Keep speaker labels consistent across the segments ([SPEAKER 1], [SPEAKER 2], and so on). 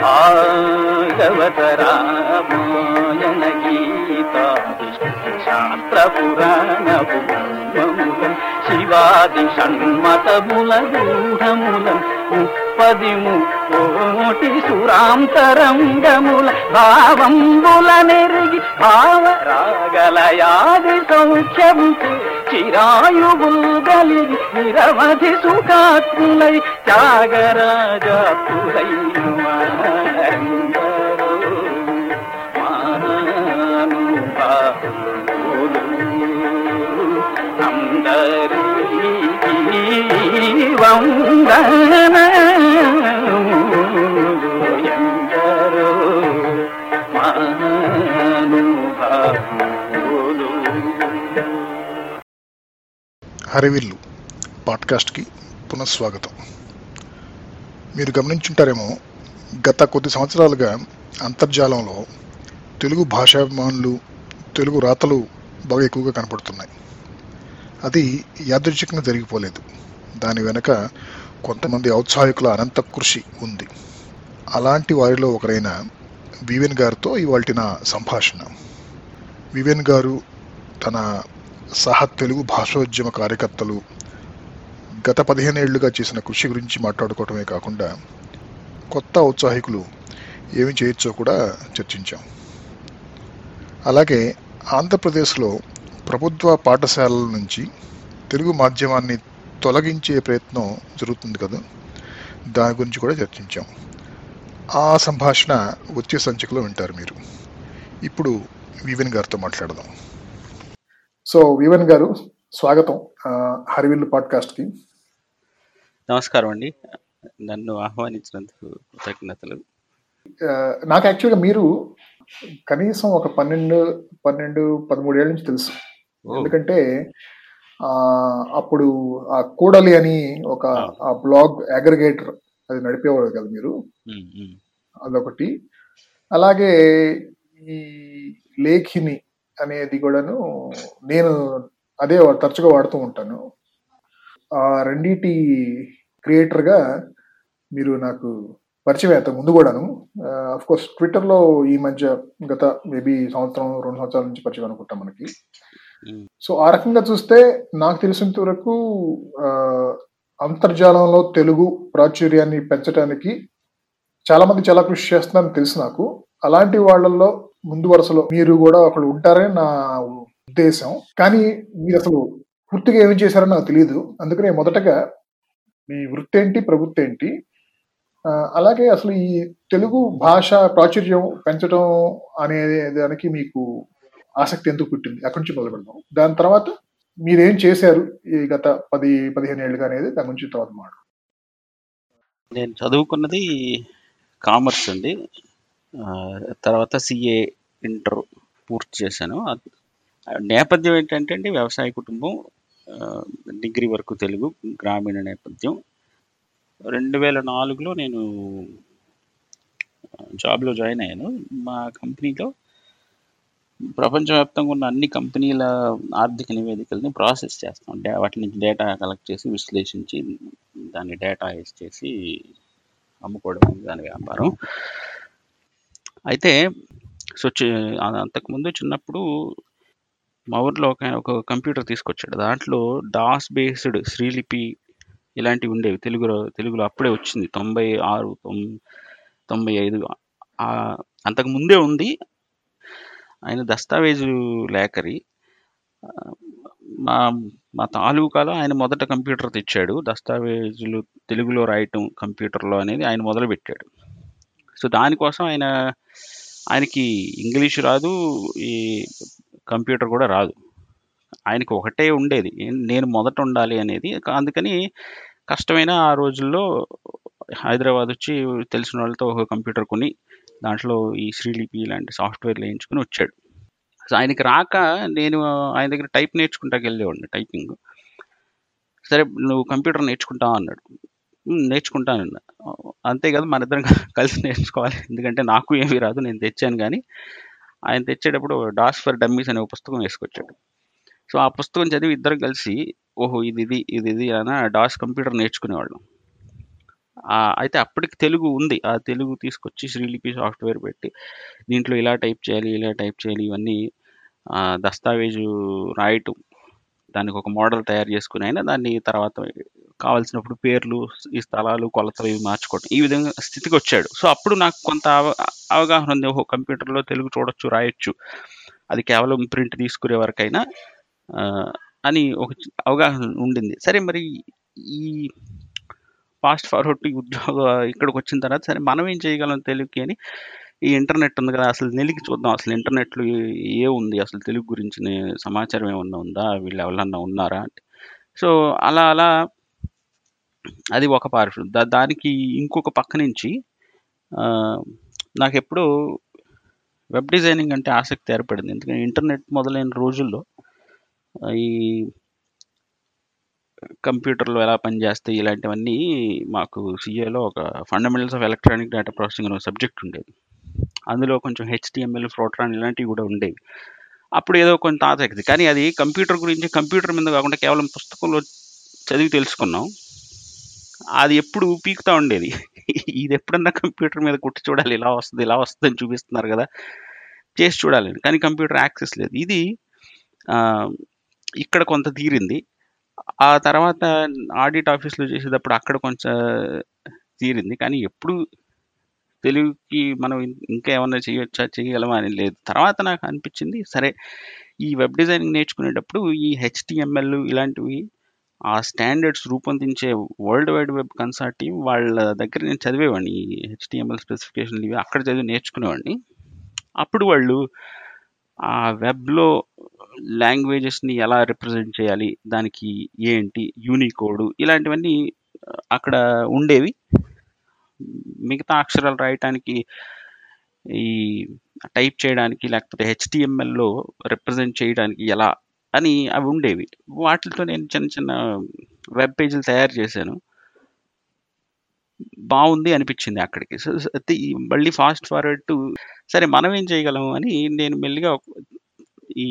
[SPEAKER 1] భాగవత రామాయణ గీతా శాస్త్ర శివాది షణ్మతముల గూఢములం ముప్పది కోటి సురాంతరంగముల భావంబుల నెరిగి భావరాగలయాది సౌఖ్యముకు చిరాయువుల్ గలిగి நிரவதி சுகாத்மிலை தியாகராஜா புரை வந்தரோ மானுபா
[SPEAKER 2] அறிவில்லு పాడ్కాస్ట్కి పునఃస్వాగతం మీరు గమనించుంటారేమో గత కొద్ది సంవత్సరాలుగా అంతర్జాలంలో తెలుగు భాషాభిమానులు తెలుగు రాతలు బాగా ఎక్కువగా కనపడుతున్నాయి. అది యాదృచ్ఛికంగా జరిగిపోలేదు. దాని వెనుక కొంతమంది ఔత్సాహికుల అనంత కృషి ఉంది. అలాంటి వారిలో ఒకరైన వివెన్ గారితో ఇవాల్టి నా సంభాషణ. వివిఎన్ గారు తన సహ తెలుగు భాషోద్యమ కార్యకర్తలు గత పదిహేను ఏళ్ళుగా చేసిన కృషి గురించి మాట్లాడుకోవటమే కాకుండా కొత్త ఔత్సాహికులు ఏమి చేయొచ్చో కూడా చర్చించాం. అలాగే ఆంధ్రప్రదేశ్లో ప్రభుత్వ పాఠశాలల నుంచి తెలుగు మాధ్యమాన్ని తొలగించే ప్రయత్నం జరుగుతుంది కదా దాని గురించి కూడా చర్చించాం. ఆ సంభాషణ వచ్చే సంచికలో వింటారు మీరు. ఇప్పుడు వివెన్ గారితో మాట్లాడదాం. సో వివన్ గారు స్వాగతం హరివిల్లు పాడ్కాస్ట్కి.
[SPEAKER 3] నమస్కారం అండి. నన్ను ఆహ్వానించినందుకు కృతజ్ఞతలు.
[SPEAKER 2] నాకు యాక్చువల్గా మీరు కనీసం ఒక పన్నెండు పన్నెండు పదమూడు ఏళ్ళ నుంచి తెలుసు. ఎందుకంటే ఆ అప్పుడు ఆ కూడలి అని ఒక ఆ. బ్లాగ్ అగ్రిగేటర్ అది నడిపేవాడు కదా మీరు. అదొకటి. అలాగే ఈ లేఖిని అనేది కూడాను నేను అదే తరచుగా వాడుతూ ఉంటాను. ఆ రెండిటి క్రియేటర్గా మీరు నాకు పరిచయం ముందు కూడాను. అఫ్ కోర్స్ ట్విట్టర్లో ఈ మధ్య గత మేబీ సంవత్సరం రెండు సంవత్సరాల నుంచి పరిచయం అనుకుంటాం మనకి. సో ఆ రకంగా చూస్తే నాకు తెలిసినంత వరకు అంతర్జాలంలో తెలుగు ప్రాచుర్యాన్ని పెంచడానికి చాలా మంది చాలా కృషి చేస్తున్నారని తెలుసు నాకు. అలాంటి వాళ్ళల్లో ముందు వరుసలో మీరు కూడా ఒకళ్ళు ఉంటారని నా ఉద్దేశం. కానీ మీరు అసలు పూర్తిగా ఏమి చేశారో నాకు తెలియదు అందుకనే మొదటగా మీ వృత్తి ఏంటి ప్రభుత్వం ఏంటి అలాగే అసలు ఈ తెలుగు భాష ప్రాచుర్యం పెంచడం అనే దానికి మీకు ఆసక్తి ఎందుకు పుట్టింది? అక్కడి నుంచి మొదలు పెడదాం. దాని తర్వాత మీరేం చేశారు ఈ గత పది పదిహేను ఏళ్ళుగా అనేది దాని గురించి తర్వాత మాట
[SPEAKER 3] నేను చదువుకున్నది కామర్స్ అండి. తర్వాత సిఏ ఇంటర్ పూర్తి చేశాను. నేపథ్యం ఏంటంటే అండి వ్యవసాయ కుటుంబం డిగ్రీ వరకు తెలుగు గ్రామీణ నేపథ్యం. రెండు వేల నాలుగులో నేను జాబ్లో జాయిన్ అయ్యాను. మా కంపెనీలో ప్రపంచవ్యాప్తంగా ఉన్న అన్ని కంపెనీల ఆర్థిక నివేదికల్ని ప్రాసెస్ చేస్తాం. డే- వాటి నుంచి డేటా కలెక్ట్ చేసి విశ్లేషించి దాన్ని డేటా వేసి చేసి అమ్ముకోవడం దాని వ్యాపారం. అయితే సో అంతకుముందు చిన్నప్పుడు మా ఊర్లో ఒక ఒక కంప్యూటర్ తీసుకొచ్చాడు. దాంట్లో డాస్ బేస్డ్ శ్రీలిపి ఇలాంటివి ఉండేవి. తెలుగులో తెలుగులో అప్పుడే వచ్చింది. తొంభై ఆరు తొం- తొంభై ఐదు అంతకు ముందే ఉంది. ఆయన దస్తావేజు లేఖరి. మా మా తాలూకాలో ఆయన మొదట కంప్యూటర్ తెచ్చాడు. దస్తావేజులు తెలుగులో రాయటం కంప్యూటర్లో అనేది ఆయన మొదలుపెట్టాడు సో దానికోసం ఆయన ఆయనకి ఇంగ్లీష్ రాదు. ఈ కంప్యూటర్ కూడా రాదు. ఆయనకి ఒకటే ఉండేది. నేను మొదట ఉండాలి అనేది అందుకని కష్టమైన ఆ రోజుల్లో హైదరాబాద్ వచ్చి తెలిసిన వాళ్ళతో ఒక కంప్యూటర్ కొని దాంట్లో ఈ శ్రీలిపి ఇలాంటి సాఫ్ట్వేర్లు వేయించుకుని వచ్చాడు. ఆయనకి రాక నేను ఆయన దగ్గర టైప్ నేర్చుకుంటాకి వెళ్ళేవాడిని టైపింగ్. సరే నువ్వు కంప్యూటర్ నేర్చుకుంటావు అన్నాడు. నేర్చుకుంటాను నేర్చుకుంటానన్నా. అంతే కదా మన ఇద్దరం కలిసి నేర్చుకోవాలి. ఎందుకంటే నాకు ఏమీ రాదు నేను తెచ్చాను కానీ ఆయన తెచ్చేటప్పుడు డాస్ ఫర్ డమ్మీస్ అనే పుస్తకం వేసుకొచ్చాడు. సో ఆ పుస్తకం చదివి ఇద్దరం కలిసి ఓహో ఇది ఇది ఇది ఇది అని డాస్ కంప్యూటర్ నేర్చుకునేవాళ్ళం. అయితే అప్పటికి తెలుగు ఉంది. ఆ తెలుగు తీసుకొచ్చి శ్రీలిపి సాఫ్ట్వేర్ పెట్టి దీంట్లో ఇలా టైప్ చేయాలి ఇలా టైప్ చేయాలి ఇవన్నీ దస్తావేజు రాయటం దానికి ఒక మోడల్ తయారు చేసుకుని అయినా దాన్ని తర్వాత కావాల్సినప్పుడు పేర్లు ఈ స్థలాలు కొలతలు ఇవి మార్చుకోవడం ఈ విధంగా స్థితికి వచ్చాడు సో అప్పుడు నాకు కొంత అవ- అవగాహన ఉంది. ఓహో కంప్యూటర్లో తెలుగు చూడొచ్చు రాయొచ్చు. అది కేవలం ప్రింట్ తీసుకునే వరకైనా అని ఒక అవగాహన ఉండింది. సరే మరి ఈ ఫాస్ట్ ఫార్వర్డ్ ఉద్యోగ ఇక్కడికి వచ్చిన తర్వాత సరే మనం ఏం చేయగలం తెలుగుకి అని ఈ ఇంటర్నెట్ ఉంది కదా అసలు నెలికి చూద్దాం. అసలు ఇంటర్నెట్లో ఏ ఉంది? అసలు తెలుగు గురించి సమాచారం ఏమన్నా ఉందా? వీళ్ళు ఎవరన్నా ఉన్నారా? అంటే సో అలా అలా అది ఒక పార్ట్ దా దానికి ఇంకొక పక్క నుంచి నాకు ఎప్పుడూ వెబ్ డిజైనింగ్ అంటే ఆసక్తి ఏర్పడింది. ఎందుకంటే ఇంటర్నెట్ మొదలైన రోజుల్లో ఈ కంప్యూటర్లు ఎలా పనిచేస్తాయి ఇలాంటివన్నీ మాకు సిఏలో ఒక fundamentals of electronic data processing అనే సబ్జెక్ట్ ఉండేది. అందులో కొంచెం హెచ్డిఎంఎల్ ఫ్రోట్రాన్ ఇలాంటివి కూడా ఉండేవి. అప్పుడు ఏదో కొంత ఆసక్తి. కానీ అది కంప్యూటర్ గురించి కంప్యూటర్ మీద కాకుండా కేవలం పుస్తకంలో చదివి తెలుసుకున్నాం. అది ఎప్పుడు పీకుతా ఉండేది. ఇది ఎప్పుడన్నా కంప్యూటర్ మీద కుట్టి చూడాలి ఇలా వస్తుంది ఇలా వస్తుంది అని చూపిస్తున్నారు కదా. చేసి చూడాలి కానీ కంప్యూటర్ యాక్సెస్ లేదు. ఇది ఇక్కడ కొంత తీరింది. ఆ తర్వాత ఆడిట్ ఆఫీస్లో చేసేటప్పుడు అక్కడ కొంచెం తీరింది. కానీ ఎప్పుడు తెలుగుకి మనం ఇంకా ఏమన్నా చేయొచ్చా చేయగలమా అని లేదు. తర్వాత నాకు అనిపించింది సరే ఈ వెబ్ డిజైనింగ్ నేర్చుకునేటప్పుడు ఈ హెచ్టిఎంఎల్ ఇలాంటివి ఆ స్టాండర్డ్స్ రూపొందించే వరల్డ్ వైడ్ వెబ్ కన్సార్టియం వాళ్ళ దగ్గర నేను చదివేవాడిని ఈ హెచ్టిఎంఎల్ స్పెసిఫికేషన్లు ఇవి అక్కడ చదివి నేర్చుకునేవాడిని. అప్పుడు వాళ్ళు ఆ వెబ్లో లాంగ్వేజెస్ని ఎలా రిప్రజెంట్ చేయాలి దానికి ఏంటి యూనికోడ్ ఇలాంటివన్నీ అక్కడ ఉండేవి. మిగతా అక్షరాలు రాయటానికి ఈ టైప్ చేయడానికి లేకపోతే హెచ్టిఎంఎల్లో రిప్రజెంట్ చేయడానికి ఎలా అని అవి ఉండేవి. వాటితో నేను చిన్న చిన్న వెబ్ పేజీలు తయారు చేశాను. బాగుంది అనిపించింది అక్కడికి. సో సో అయితే ఈ మళ్ళీ ఫాస్ట్ ఫార్వర్డ్ టు సరే మనం ఏం చేయగలం అని నేను మెల్లిగా ఈ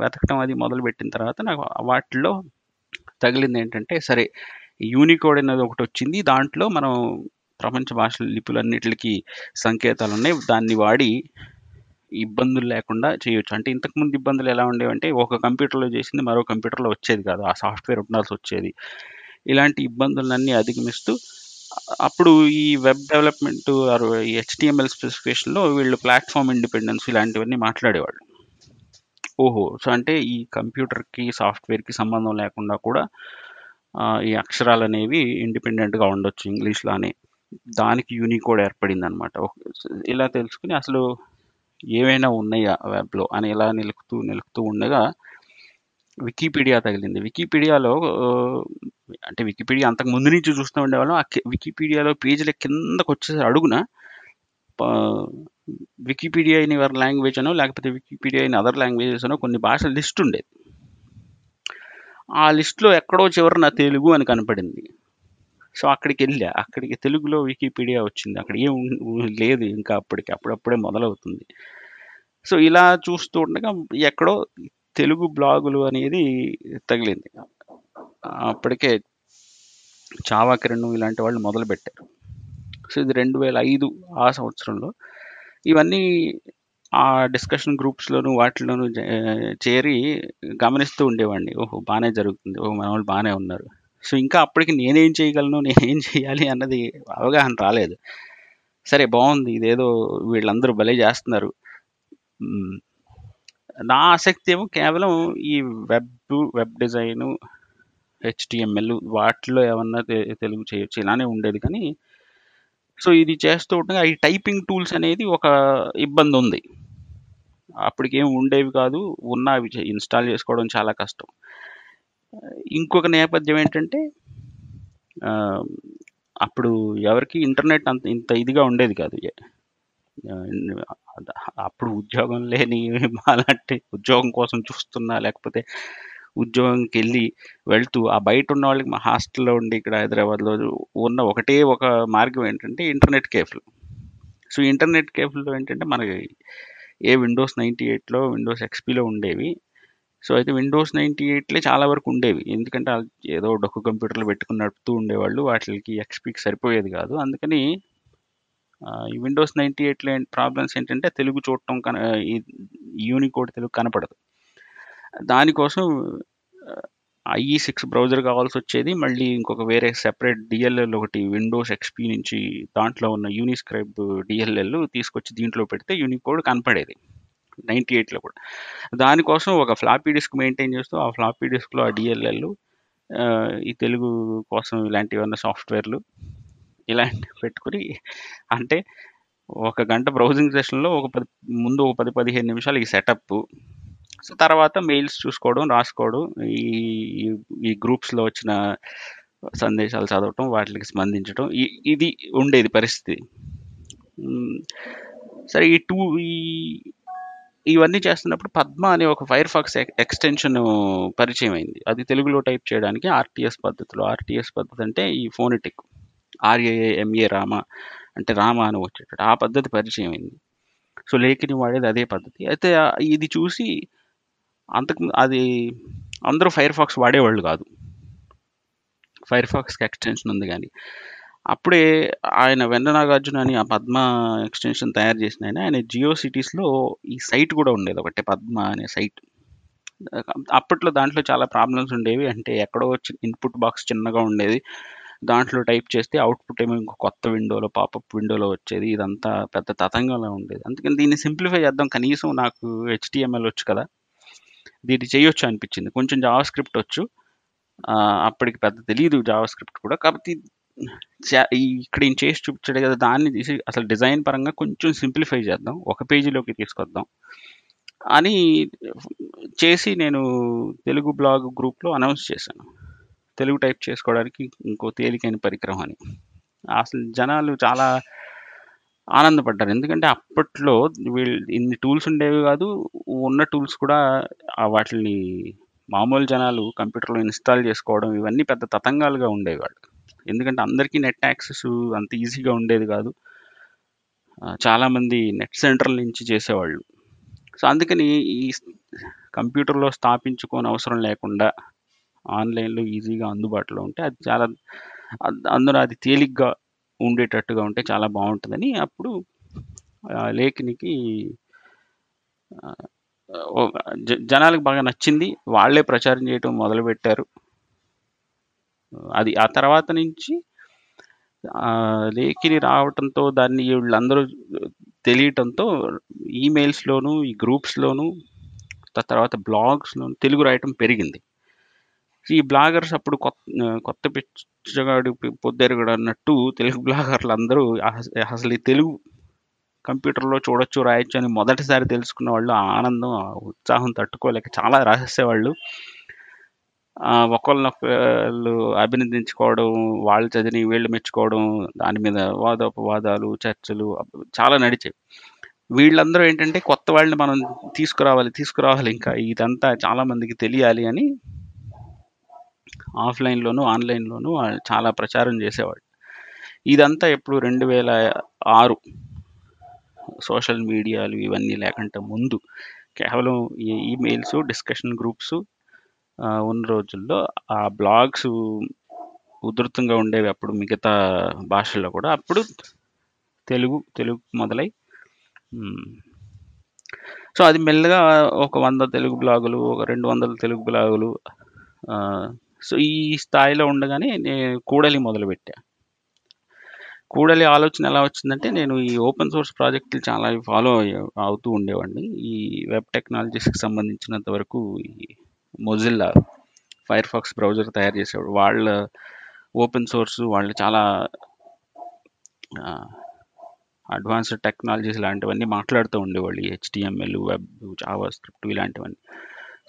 [SPEAKER 3] వెతకడం అది మొదలుపెట్టిన తర్వాత నాకు వాటిలో తగిలింది ఏంటంటే సరే యూనికోడ్ అనేది ఒకటి వచ్చింది. దాంట్లో మనం ప్రపంచ భాషల లిపులన్నిటికి సంకేతాలు ఉన్నాయి దాన్ని వాడి ఇబ్బందులు లేకుండా చేయొచ్చు. అంటే ఇంతకుముందు ఇబ్బందులు ఎలా ఉండేవంటే ఒక కంప్యూటర్లో చేసింది మరో కంప్యూటర్లో వచ్చేది కాదు. ఆ సాఫ్ట్వేర్ ఉండాల్సి వచ్చేది. ఇలాంటి ఇబ్బందులన్నీ అధిగమిస్తూ అప్పుడు ఈ వెబ్ డెవలప్మెంట్ ఈ హెచ్టిఎంఎల్ స్పెసిఫికేషన్లో వీళ్ళు ప్లాట్ఫామ్ ఇండిపెండెన్స్ ఇలాంటివన్నీ మాట్లాడేవాళ్ళు. ఓహో! సో అంటే ఈ కంప్యూటర్కి సాఫ్ట్వేర్కి సంబంధం లేకుండా కూడా ఈ అక్షరాలు అనేవి ఇండిపెండెంట్గా ఉండొచ్చు ఇంగ్లీష్లోనే. దానికి యూనికోడ్ ఏర్పడింది అనమాట ఇలా తెలుసుకుని అసలు ఏవైనా ఉన్నాయా వెబ్లో అని ఇలా నిలుపుతూ నిలుపుతూ ఉండగా వికీపీడియా తగిలింది. వికీపీడియాలో అంటే వికీపీడియా అంతకు ముందు నుంచి చూస్తూ ఉండేవాళ్ళం. ఆ వికీపీడియాలో పేజీల కిందకు వచ్చేసి అడుగున ప- వికీపీడియా ఇన్ యువర్ లాంగ్వేజ్ అనో లేకపోతే వికీపీడియా ఇన్ అదర్ లాంగ్వేజెస్ అనో కొన్ని భాషల లిస్ట్ ఉండేది. ఆ లిస్ట్లో ఎక్కడో చివరన తెలుగు అని కనపడింది. సో అక్కడికి వెళ్ళా. అక్కడికి తెలుగులో వికీపీడియా వచ్చింది. అక్కడ ఏం లేదు ఇంకా అప్పటికి. అప్పుడప్పుడే మొదలవుతుంది. సో ఇలా చూస్తూ ఉండగా ఎక్కడో తెలుగు బ్లాగులు అనేది తగిలింది. అప్పటికే చావాకిరణు ఇలాంటి వాళ్ళు మొదలుపెట్టారు. సో ఇది రెండు వేల ఐదు ఆ సంవత్సరంలో. ఇవన్నీ ఆ డిస్కషన్ గ్రూప్స్లోను వాటిలోనూ చేరి గమనిస్తూ ఉండేవాడిని. ఓహో బాగానే జరుగుతుంది. ఓహో మన వాళ్ళు బాగానే ఉన్నారు. సో ఇంకా అప్పటికి నేనేం చేయగలను నేనేం చేయాలి అన్నది అవగాహన రాలేదు. సరే బాగుంది ఇదేదో వీళ్ళందరూ భలే చేస్తున్నారు. నా ఆసక్తి ఏమో కేవలం ఈ వెబ్ వెబ్ డిజైను హెచ్టిఎంఎల్ వాటిలో ఏమన్నా తెలుగు చేయొచ్చు ఇలానే ఉండేది. కానీ సో ఇది చేస్తూ ఉండగా ఈ టైపింగ్ టూల్స్ అనేది ఒక ఇబ్బంది ఉంది అప్పటికేం ఉండేవి కాదు ఉన్న అవి ఇన్స్టాల్ చేసుకోవడం చాలా కష్టం. ఇంకొక నేపథ్యం ఏంటంటే అప్పుడు ఎవరికి ఇంటర్నెట్ అంత ఇంత ఇదిగా ఉండేది కాదు. అప్పుడు ఉద్యోగం లేని అలాంటి ఉద్యోగం కోసం చూస్తున్నా లేకపోతే ఉద్యోగంకి వెళ్ళి వెళ్తూ ఆ బయట ఉన్న వాళ్ళకి మా హాస్టల్లో ఉండి ఇక్కడ హైదరాబాద్లో ఉన్న ఒకటే ఒక మార్గం ఏంటంటే ఇంటర్నెట్ కేఫ్లు. సో ఇంటర్నెట్ కేఫ్లో ఏంటంటే మనకి ఏ విండోస్ నైంటీ ఎయిట్లో విండోస్ ఎక్స్పీలో ఉండేవి. సో అయితే విండోస్ నైంటీ ఎయిట్లే చాలా వరకు ఉండేవి. ఎందుకంటే ఏదో డొక్కు కంప్యూటర్లు పెట్టుకుని నడుపుతూ ఉండేవాళ్ళు. వాటికి ఎక్స్పీకి సరిపోయేది కాదు. అందుకని ఈ విండోస్ నైంటీ ఎయిట్లో ప్రాబ్లమ్స్ ఏంటంటే తెలుగు చూడటం కన ఈ యూనికోడ్ తెలుగు కనపడదు. దానికోసం ఐఈ సిక్స్ e బ్రౌజర్ కావాల్సి వచ్చేది మళ్ళీ ఇంకొక వేరే సెపరేట్ డిఎల్ఎల్ ఒకటి విండోస్ ఎక్స్పీ నుంచి దాంట్లో ఉన్న యూనిస్క్రైబ్ డిఎల్ఎల్ తీసుకొచ్చి దీంట్లో పెడితే యూనికోడ్ కనపడేది. నైంటీ ఎయిట్లో కూడా. దానికోసం ఒక ఫ్లాపీ డిస్క్ మెయింటైన్ చేస్తూ ఆ ఫ్లాపీ డిస్క్లో ఆ డిఎల్ఎల్ ఈ తెలుగు కోసం ఇలాంటివన్న సాఫ్ట్వేర్లు ఇలాంటివి పెట్టుకుని అంటే ఒక గంట బ్రౌజింగ్ సెషన్లో ఒక పది ముందు ఒక పది పదిహేను నిమిషాలు ఈ సెటప్. సో తర్వాత మెయిల్స్ చూసుకోవడం రాసుకోవడం ఈ ఈ- గ్రూప్స్లో వచ్చిన సందేశాలు చదవటం వాటికి స్పందించడం ఇది ఉండేది పరిస్థితి. సరే ఈ టూ ఈ ఇవన్నీ చేస్తున్నప్పుడు పద్మ అనే ఒక ఫైర్ ఫాక్స్ ఎక్స్టెన్షన్ పరిచయం అయింది అది తెలుగులో టైప్ చేయడానికి ఆర్టీఎస్ పద్ధతిలో. ఆర్టీఎస్ పద్ధతి అంటే ఈ ఫోనెటిక్. ఆర్ఏఏ ఎంఏ రామ అంటే రామ అని వచ్చేటట్టు. ఆ పద్ధతి పరిచయం అయింది సో లేఖని వాడేది అదే పద్ధతి. అయితే ఇది చూసి అంతకు అది అందరూ ఫైర్ ఫాక్స్ వాడేవాళ్ళు కాదు. ఫైర్ ఫాక్స్కి ఎక్స్టెన్షన్ ఉంది కానీ. అప్పుడే ఆయన వెన్న నాగార్జున అని ఆ పద్మ ఎక్స్టెన్షన్ తయారు చేసిన ఆయన ఆయన జియో సిటీస్లో ఈ సైట్ కూడా ఉండేది ఒకటి పద్మ అనే సైట్. అప్పట్లో దాంట్లో చాలా ప్రాబ్లమ్స్ ఉండేవి. అంటే ఎక్కడో ఇన్పుట్ బాక్స్ చిన్నగా ఉండేది. దాంట్లో టైప్ చేస్తే అవుట్పుట్ ఏమో ఇంకో కొత్త విండోలో పాపప్ విండోలో వచ్చేది. ఇదంతా పెద్ద తతంగంలో ఉండేది. అందుకని దీన్ని సింప్లిఫై చేద్దాం. కనీసం నాకు హెచ్టిఎంఎల్ వచ్చు కదా. దీన్ని చేయొచ్చు అనిపించింది. కొంచెం జావా స్క్రిప్ట్ వచ్చు. అప్పటికి పెద్ద తెలియదు జావా స్క్రిప్ట్ కూడా. కాబట్టి ఇక్కడ ఏం చేసి చూపించాడు కదా దాన్ని తీసి అసలు డిజైన్ పరంగా కొంచెం సింప్లిఫై చేద్దాం. ఒక పేజీలోకి తీసుకొద్దాం. అని చేసి నేను తెలుగు బ్లాగ్ గ్రూప్లో అనౌన్స్ చేశాను. తెలుగు టైప్ చేసుకోవడానికి ఇంకో తేలికైన పరికరం అని. అసలు జనాలు చాలా ఆనందపడ్డారు. ఎందుకంటే అప్పట్లో వీళ్ళు ఇన్ని టూల్స్ ఉండేవి కాదు ఉన్న టూల్స్ కూడా వాటిని మామూలు జనాలు కంప్యూటర్లో ఇన్స్టాల్ చేసుకోవడం ఇవన్నీ పెద్ద తతంగాలుగా ఉండేవాళ్ళు. ఎందుకంటే అందరికీ నెట్ యాక్సెస్ అంత ఈజీగా ఉండేది కాదు. చాలామంది నెట్ సెంటర్ల నుంచి చేసేవాళ్ళు. సో అందుకని ఈ కంప్యూటర్లో స్థాపించుకోని అవసరం లేకుండా ఆన్లైన్లో ఈజీగా అందుబాటులో ఉంటే అది చాలా అందులో అది తేలిగ్గా ఉండేటట్టుగా ఉంటే చాలా బాగుంటుందని అప్పుడు ఆ, లేఖనికి జనాలకు బాగా నచ్చింది. వాళ్ళే ప్రచారం చేయటం మొదలుపెట్టారు. అది ఆ తర్వాత నుంచి లేఖిని రావటంతో దాన్ని వీళ్ళందరూ తెలియటంతో ఈమెయిల్స్లోను ఈ గ్రూప్స్లోను తర్వాత బ్లాగ్స్లోను తెలుగు రాయటం పెరిగింది. ఈ బ్లాగర్స్ అప్పుడు కొత్త కొత్త పిచ్చగాడు పొద్దెరుగుడు అన్నట్టు తెలుగు బ్లాగర్లు అందరూ అసలు ఈ తెలుగు కంప్యూటర్లో చూడొచ్చు రాయొచ్చు అని మొదటిసారి తెలుసుకున్న వాళ్ళు ఆనందం ఆ ఉత్సాహం తట్టుకోలేక చాలా రాసేసేవాళ్ళు. ఒకళ్ళనొకళ్ళు అభినందించుకోవడం వాళ్ళు చదివి వీళ్ళు మెచ్చుకోవడం దాని మీద వాదోపవాదాలు చర్చలు చాలా నడిచాయి వీళ్ళందరూ ఏంటంటే కొత్త వాళ్ళని మనం తీసుకురావాలి తీసుకురావాలి ఇంకా. ఇదంతా చాలా మందికి తెలియాలి అని ఆఫ్లైన్లోను ఆన్లైన్లోను చాలా ప్రచారం చేసేవాళ్ళు. ఇదంతా ఎప్పుడు రెండు వేల ఆరు సోషల్ మీడియాలు ఇవన్నీ లేకుండా ముందు కేవలం ఈ ఈమెయిల్స్ డిస్కషన్ గ్రూప్స్ ఉన్న రోజుల్లో ఆ బ్లాగ్స్ ఉధృతంగా ఉండేవి అప్పుడు మిగతా భాషల్లో కూడా. అప్పుడు తెలుగు తెలుగు మొదలై సో అది మెల్లగా ఒక వంద తెలుగు బ్లాగులు ఒక రెండు వందల తెలుగు బ్లాగులు సో ఈ స్థాయిలో ఉండగానే నేను కూడలి మొదలుపెట్టా. కూడలి ఆలోచన ఎలా వచ్చిందంటే నేను ఈ ఓపెన్ సోర్స్ ప్రాజెక్టులు చాలా ఫాలో అవుతూ ఉండేవాడిని. ఈ వెబ్ టెక్నాలజీస్కి సంబంధించినంత వరకు మొజిల్లా ఫైర్ ఫాక్స్ బ్రౌజర్ తయారు చేసేవాడు. వాళ్ళ ఓపెన్ సోర్స్ వాళ్ళు చాలా అడ్వాన్స్డ్ టెక్నాలజీస్ లాంటివన్నీ మాట్లాడుతూ ఉండేవాళ్ళు. ఈ హెచ్టిఎంఎల్ వెబ్ జావా స్క్రిప్ట్ ఇలాంటివన్నీ.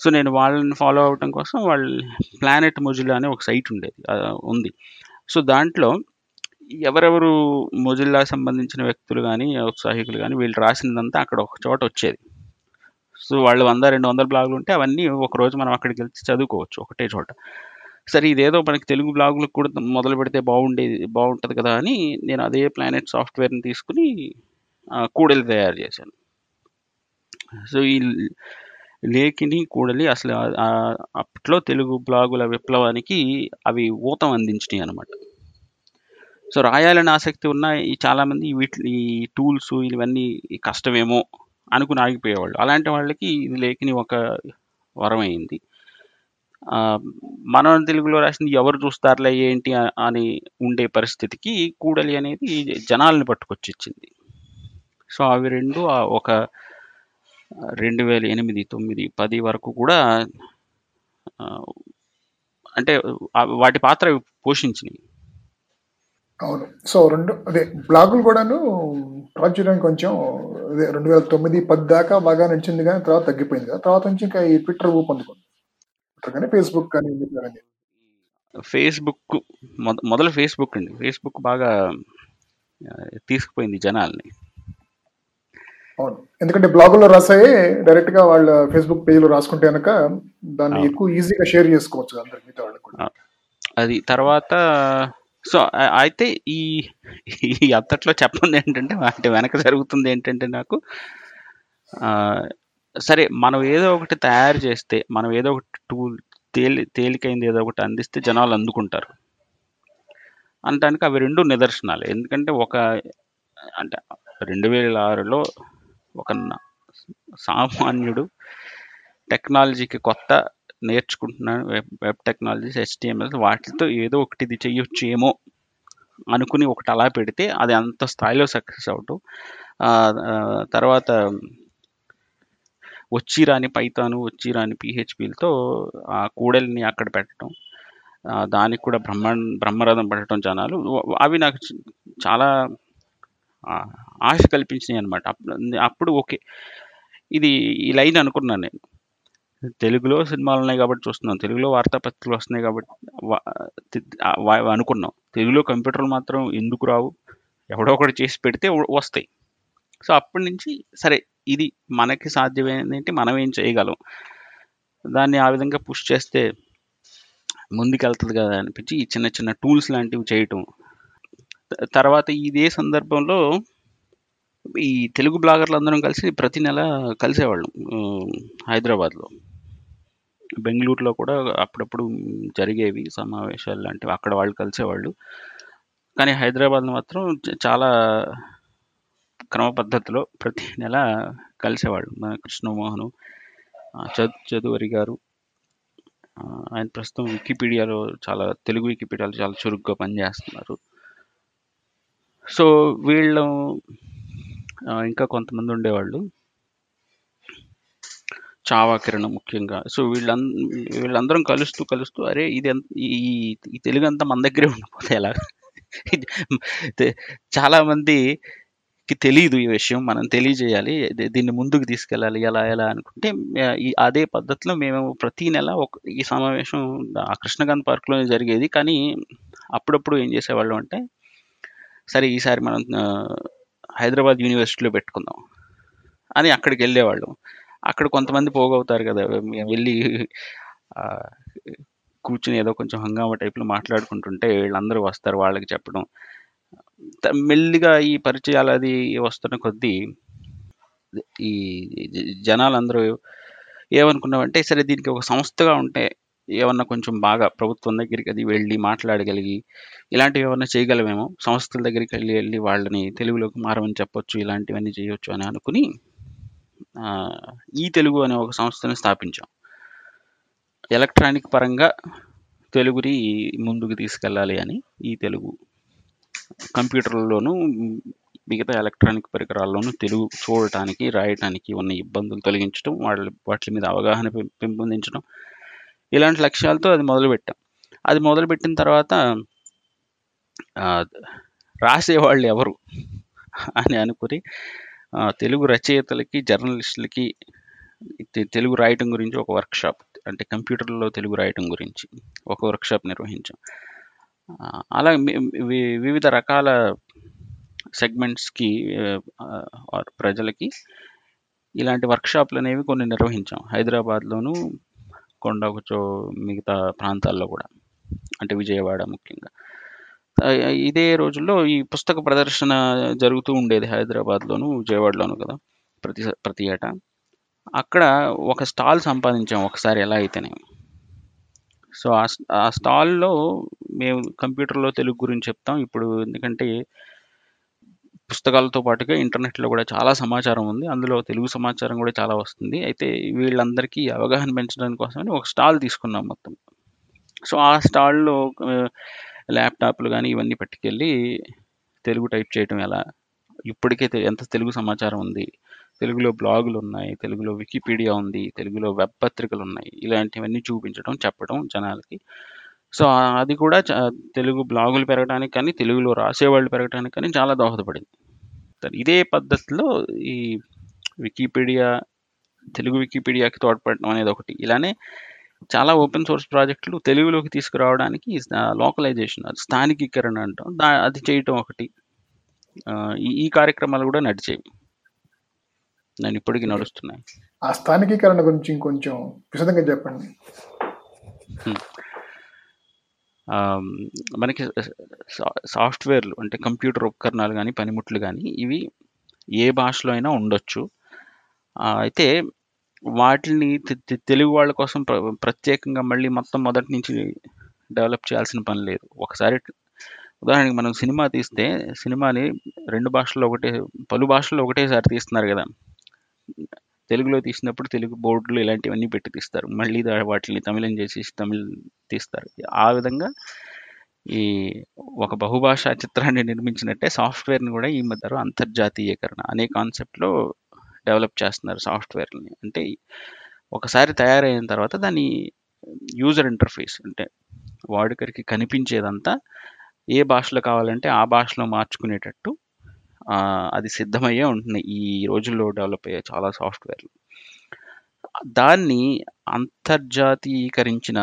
[SPEAKER 3] సో నేను వాళ్ళని ఫాలో అవడం కోసం వాళ్ళ ప్లానెట్ మొజిల్లా అనే ఒక సైట్ ఉండేది. ఉంది. సో దాంట్లో ఎవరెవరు మొజిల్లా సంబంధించిన వ్యక్తులు కానీ ఔత్సాహికులు కానీ వీళ్ళు రాసినదంతా అక్కడ ఒక చోట వచ్చేది. సో వాళ్ళు వంద రెండు వందల బ్లాగులు ఉంటే అవన్నీ ఒక రోజు మనం అక్కడికి వెళ్తే చదువుకోవచ్చు ఒకటే చోట. సరే ఇదేదో మనకి తెలుగు బ్లాగులకు కూడా మొదలు పెడితే బాగుండేది బాగుంటుంది కదా అని నేను అదే ప్లానెట్ సాఫ్ట్వేర్ని తీసుకుని కూడలి తయారు చేశాను. సో ఈ లేఖిని కూడలి అసలు అప్పట్లో తెలుగు బ్లాగుల విప్లవానికి అవి ఊతం అందించినాయి అనమాట సో రాయాలని ఆసక్తి ఉన్న ఈ చాలామంది వీటి ఈ టూల్స్ ఇవన్నీ కష్టమేమో అనుకుని ఆగిపోయేవాళ్ళు. అలాంటి వాళ్ళకి ఇది లేఖని ఒక వరమైంది. మన మనం తెలుగులో రాసింది ఎవరు చూస్తారులే ఏంటి అని ఉండే పరిస్థితికి కూడలి అనేది జనాల్ని పట్టుకొచ్చి ఇచ్చింది సో అవి రెండు ఒక రెండు వేల ఎనిమిది తొమ్మిది పది వరకు కూడా అంటే వాటి పాత్ర పోషించినాయి.
[SPEAKER 2] అవును. సో రెండు అదే బ్లాగులు కూడాను ప్రాచుర్యం కొంచెం అదే రెండు వేల తొమ్మిది పది దాకా బాగా నడిచింది కానీ తర్వాత తగ్గిపోయింది. కదా తర్వాత నుంచి ఇంకా ఈ ట్విట్టర్ ఊపందుకుంది ట్విట్టర్ కానీ ఫేస్బుక్ కానీ
[SPEAKER 3] ఫేస్బుక్ మొద మొదలు ఫేస్బుక్ అండి. ఫేస్బుక్ బాగా తీసుకుపోయింది జనాల్ని.
[SPEAKER 2] అవును. ఎందుకంటే బ్లాగుల్లో రాసాయే డైరెక్ట్గా వాళ్ళ ఫేస్బుక్ పేజ్లో రాసుకుంటే కనుక దాన్ని. ఎక్కువ ఈజీగా షేర్ చేసుకోవచ్చు అందరికి మిగతా వాళ్ళకి
[SPEAKER 3] అది తర్వాత సో అయితే ఈ ఈ అంతట్లో చెప్పండి ఏంటంటే వాటి వెనక జరుగుతుంది ఏంటంటే నాకు సరే మనం ఏదో ఒకటి తయారు చేస్తే మనం ఏదో ఒకటి టూల్ తేలి తేలికైంది ఏదో ఒకటి అందిస్తే జనాలు అందుకుంటారు. అనటానికి అవి రెండు నిదర్శనాలు. ఎందుకంటే ఒక అంటే రెండు వేల ఆరులో ఒక సామాన్యుడు టెక్నాలజీకి కొత్త నేర్చుకుంటున్నాను వెబ్ వెబ్ టెక్నాలజీస్ హెచ్టిఎంఎల్ వాటితో ఏదో ఒకటి ఇది చేయొచ్చు ఏమో అనుకుని ఒకటి అలా పెడితే అది అంత స్థాయిలో సక్సెస్ అవటం తర్వాత వచ్చి రాని పైతాను వచ్చి రాని పిహెచ్పిలతో ఆ కూడలిని అక్కడ పెట్టడం దానికి కూడా బ్రహ్మ బ్రహ్మరథం పడటం జనాలు అవి నాకు చాలా ఆశ కల్పించినాయి అనమాట అప్పుడు అప్పుడు ఓకే. ఇది ఈ లైన్ అనుకున్నాను నేను. తెలుగులో సినిమాలు ఉన్నాయి కాబట్టి చూస్తున్నాం. తెలుగులో వార్తాపత్రికలు వస్తున్నాయి కాబట్టి అనుకున్నాం. తెలుగులో కంప్యూటర్లు మాత్రం ఎందుకు రావు? ఎవడో ఒకటి చేసి పెడితే వస్తాయి. సో అప్పటి నుంచి సరే ఇది మనకి సాధ్యమైనది ఏంటి మనం ఏం చేయగలం? దాన్ని ఆ విధంగా పుష్ చేస్తే ముందుకెళ్తుంది కదా అనిపించి ఈ చిన్న చిన్న టూల్స్ లాంటివి చేయటం. తర్వాత ఇదే సందర్భంలో ఈ తెలుగు బ్లాగర్లు అందరం కలిసి ప్రతి నెల కలిసేవాళ్ళం హైదరాబాద్లో. బెంగళూరులో కూడా అప్పుడప్పుడు జరిగేవి సమావేశాలు లాంటివి. అక్కడ వాళ్ళు కలిసేవాళ్ళు. కానీ హైదరాబాద్లో మాత్రం చాలా క్రమపద్ధతిలో ప్రతి నెల కలిసేవాళ్ళు. మన కృష్ణమోహను చదు చదువరి గారు ఆయన ప్రస్తుతం వికీపీడియాలో చాలా తెలుగు వికీపీడియాలో చాలా చురుగ్గా పనిచేస్తున్నారు. సో వీళ్ళు ఇంకా కొంతమంది ఉండేవాళ్ళు. చావా కిరణం ముఖ్యంగా. సో వీళ్ళం వీళ్ళందరం కలుస్తూ కలుస్తూ అరే ఇది ఈ ఈ తెలుగు అంతా మన దగ్గరే ఉండిపోతే ఎలా చాలామందికి చాలా మందికి తెలియదు ఈ విషయం. మనం తెలియజేయాలి. దీన్ని ముందుకు తీసుకెళ్ళాలి. ఎలా ఎలా అనుకుంటే ఈ అదే పద్ధతిలో మేము ప్రతి నెల ఒక ఈ సమావేశం ఆ కృష్ణకాంత్ పార్క్లోనే జరిగేది. కానీ అప్పుడప్పుడు ఏం చేసేవాళ్ళం అంటే సరే ఈసారి మనం హైదరాబాద్ యూనివర్సిటీలో పెట్టుకుందాం అని అక్కడికి వెళ్ళేవాళ్ళం. అక్కడ కొంతమంది పోగవుతారు కదా. వెళ్ళి కూర్చుని ఏదో కొంచెం హంగామా టైప్లో మాట్లాడుకుంటుంటే వీళ్ళందరూ వస్తారు వాళ్ళకి చెప్పడం. మెల్లిగా ఈ పరిచయాలు అది వస్తున్న కొద్దీ ఈ జనాలందరూ ఏమనుకున్నామంటే సరే దీనికి ఒక సంస్థగా ఉంటే ఏమన్నా కొంచెం బాగా ప్రభుత్వం దగ్గరికి అది వెళ్ళి మాట్లాడగలిగి ఇలాంటివి ఏమన్నా చేయగలమేమో సంస్థల దగ్గరికి వెళ్ళి వెళ్ళి వాళ్ళని తెలుగులోకి మారమని చెప్పొచ్చు ఇలాంటివన్నీ చేయొచ్చు అని అనుకుని ఈ తెలుగు అనే ఒక సంస్థను స్థాపించాం. ఎలక్ట్రానిక్ పరంగా తెలుగుని ముందుకు తీసుకెళ్ళాలి అని ఈ తెలుగు కంప్యూటర్లలోనూ మిగతా ఎలక్ట్రానిక్ పరికరాల్లోనూ తెలుగు చూడటానికి రాయటానికి ఉన్న ఇబ్బందులు తొలగించడం వాళ్ళ వాటి మీద అవగాహన పెంపొందించడం ఇలాంటి లక్ష్యాలతో అది మొదలుపెట్టాం. అది మొదలుపెట్టిన తర్వాత రాసేవాళ్ళు ఎవరు అని అనుకుని తెలుగు రచయితలకి జర్నలిస్టులకి తెలుగు రాయటం గురించి ఒక వర్క్షాప్ అంటే కంప్యూటర్లో తెలుగు రాయటం గురించి ఒక వర్క్షాప్ నిర్వహించాం. అలా వి- వివిధ రకాల సెగ్మెంట్స్కి ప్రజలకి ఇలాంటి వర్క్షాప్లు అనేవి కొన్ని నిర్వహించాం. హైదరాబాద్లోను కొండకుచో మిగతా ప్రాంతాల్లో కూడా అంటే విజయవాడ ముఖ్యంగా. ఇదే రోజుల్లో ఈ పుస్తక ప్రదర్శన జరుగుతూ ఉండేది హైదరాబాద్లోను విజయవాడలోను కదా ప్రతి ప్రతి ఏటా. అక్కడ ఒక స్టాల్ సంపాదించాం ఒకసారి ఎలా అయితేనే. సో ఆ స్టాల్లో మేము కంప్యూటర్లో తెలుగు గురించి చెప్తాం. ఇప్పుడు ఎందుకంటే పుస్తకాలతో పాటుగా ఇంటర్నెట్లో కూడా చాలా సమాచారం ఉంది. అందులో తెలుగు సమాచారం కూడా చాలా వస్తుంది. అయితే వీళ్ళందరికీ అవగాహన పెంచడానికి కోసమని ఒక స్టాల్ తీసుకున్నాం మొత్తం. సో ఆ స్టాల్లో ల్యాప్టాప్లు కానీ ఇవన్నీ పట్టుకెళ్ళి తెలుగు టైప్ చేయటం ఎలా? ఇప్పటికే ఎంత తెలుగు సమాచారం ఉంది? తెలుగులో బ్లాగులు ఉన్నాయి తెలుగులో వికీపీడియా ఉంది తెలుగులో వెబ్ పత్రికలు ఉన్నాయి. ఇలాంటివన్నీ చూపించడం చెప్పడం జనాలకి. సో అది కూడా చ- తెలుగు బ్లాగులు పెరగడానికి కానీ తెలుగులో రాసేవాళ్ళు పెరగడానికి కానీ చాలా దోహదపడింది. ఇదే పద్ధతిలో ఈ వికీపీడియా తెలుగు వికీపీడియాకి తోడ్పడడం అనేది ఒకటి. ఇలానే చాలా ఓపెన్ సోర్స్ ప్రాజెక్టులు తెలుగులోకి తీసుకురావడానికి లోకలైజేషన్ స్థానికీకరణ అంటాం. దా అది చేయటం ఒకటి. ఈ కార్యక్రమాలు కూడా నడిచేవి. నేను ఇప్పటికీ నడుస్తున్నాయి.
[SPEAKER 2] ఆ స్థానికీకరణ గురించి ఇంకొంచెం విశదంగా చెప్పండి.
[SPEAKER 3] మనకి సాఫ్ట్వేర్లు అంటే కంప్యూటర్ ఉపకరణాలు కానీ పనిముట్లు కానీ ఇవి ఏ భాషలో అయినా ఉండొచ్చు. అయితే వాటిని తెలుగు వాళ్ళ కోసం ప్ర- ప్రత్యేకంగా మళ్ళీ మొత్తం మొదటి నుంచి డెవలప్ చేయాల్సిన పని లేదు. ఒకసారి ఉదాహరణకి మనం సినిమా తీస్తే సినిమాని రెండు భాషల్లో ఒకటే పలు భాషల్లో ఒకటేసారి తీస్తున్నారు కదా. తెలుగులో తీసినప్పుడు తెలుగు బోర్డులు ఇలాంటివన్నీ పెట్టి తీస్తారు. మళ్ళీ వాటిని తమిళం చేసి తమిళ్ తీస్తారు. ఆ విధంగా ఈ ఒక బహుభాషా చిత్రాన్ని నిర్మించినట్టే సాఫ్ట్వేర్ని కూడా ఈ మధ్య అంతర్జాతీయకరణ అనే కాన్సెప్ట్లో డెవలప్ చేస్తున్నారు సాఫ్ట్వేర్ని అంటే ఒకసారి తయారైన తర్వాత దాని యూజర్ ఇంటర్ఫేస్ అంటే వాడుకరికి కనిపించేదంతా ఏ భాషలో కావాలంటే ఆ భాషలో మార్చుకునేటట్టు అది సిద్ధమయ్యే ఉంటుంది ఈ రోజుల్లో డెవలప్ అయ్యే చాలా సాఫ్ట్వేర్లు. దాన్ని అంతర్జాతీయకరించిన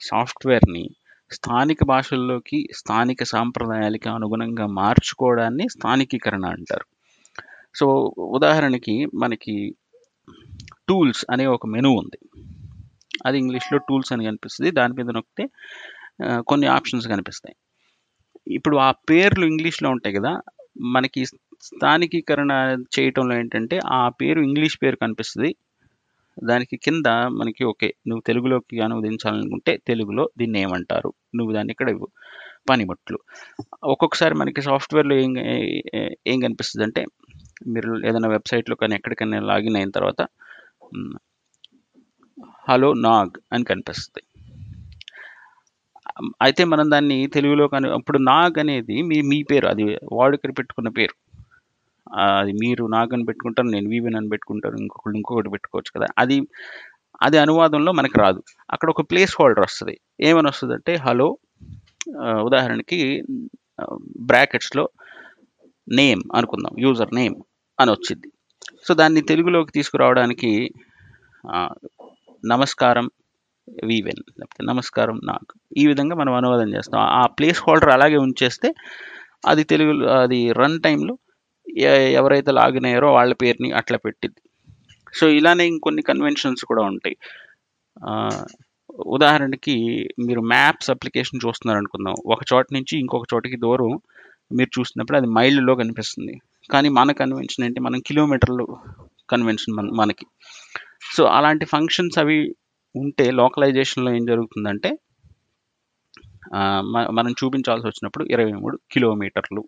[SPEAKER 3] సాఫ్ట్వేర్ని స్థానిక భాషల్లోకి స్థానిక సాంప్రదాయాలకి అనుగుణంగా మార్చుకోవడాన్ని స్థానికీకరణ అంటారు. సో ఉదాహరణకి మనకి టూల్స్ అనే ఒక మెనూ ఉంది. అది ఇంగ్లీష్లో టూల్స్ అని కనిపిస్తుంది. దాని మీద నొక్కితే కొన్ని ఆప్షన్స్ కనిపిస్తాయి. ఇప్పుడు ఆ పేర్లు ఇంగ్లీష్లో ఉంటాయి కదా మనకి స్థానికీకరణ చేయటంలో ఏంటంటే ఆ పేరు ఇంగ్లీష్ పేరు కనిపిస్తుంది. దానికి కింద మనకి ఓకే నువ్వు తెలుగులోకి అనువదించాలనుకుంటే తెలుగులో దీన్ని ఏమంటారు? నువ్వు దాన్ని ఇక్కడ ఇవ్వు. పనిముట్లు. ఒక్కొక్కసారి మనకి సాఫ్ట్వేర్లో ఏం ఏం కనిపిస్తుంది అంటే మీరు ఏదైనా వెబ్సైట్లో కానీ ఎక్కడికైనా లాగిన్ అయిన తర్వాత హలో నాగ్ అని కనిపిస్తుంది. అయితే మనం దాన్ని తెలుగులో కానీ అప్పుడు నాగ్ అనేది మీ మీ పేరు అది వాడుకరి పెట్టుకున్న పేరు. అది మీరు నాగ్ అని పెట్టుకుంటారు నేను వీవెన్ అని పెట్టుకుంటారు ఇంకొకటి ఇంకొకటి పెట్టుకోవచ్చు కదా. అది అది అనువాదంలో మనకి రాదు. అక్కడ ఒక ప్లేస్ హోల్డర్ వస్తుంది. ఏమని వస్తుంది అంటే హలో ఉదాహరణకి బ్రాకెట్స్లో నేమ్ అనుకుందాం యూజర్ నేమ్. అని వచ్చింది సో దాన్ని తెలుగులోకి తీసుకురావడానికి నమస్కారం వీవెన్ లేకపోతే నమస్కారం నాకు. ఈ విధంగా మనం అనువాదం చేస్తాం. ఆ ప్లేస్ హోల్డర్ అలాగే ఉంచేస్తే అది తెలుగు అది రన్ టైంలో ఎవరైతే లాగిన్ అయ్యారో వాళ్ళ పేరుని అట్లా పెట్టింది సో ఇలానే ఇంకొన్ని కన్వెన్షన్స్ కూడా ఉంటాయి. ఉదాహరణకి మీరు మ్యాప్స్ అప్లికేషన్ చూస్తున్నారు అనుకుందాం ఒక చోట నుంచి ఇంకొక చోటకి దూరం మీరు చూసినప్పుడు అది మైళ్ళలో కనిపిస్తుంది. కానీ మన కన్వెన్షన్ ఏంటి? మనం కిలోమీటర్లు కన్వెన్షన్ మన మనకి. సో అలాంటి ఫంక్షన్స్ అవి ఉంటే లోకలైజేషన్లో ఏం జరుగుతుందంటే మనం చూపించాల్సి వచ్చినప్పుడు ఇరవై మూడు కిలోమీటర్లు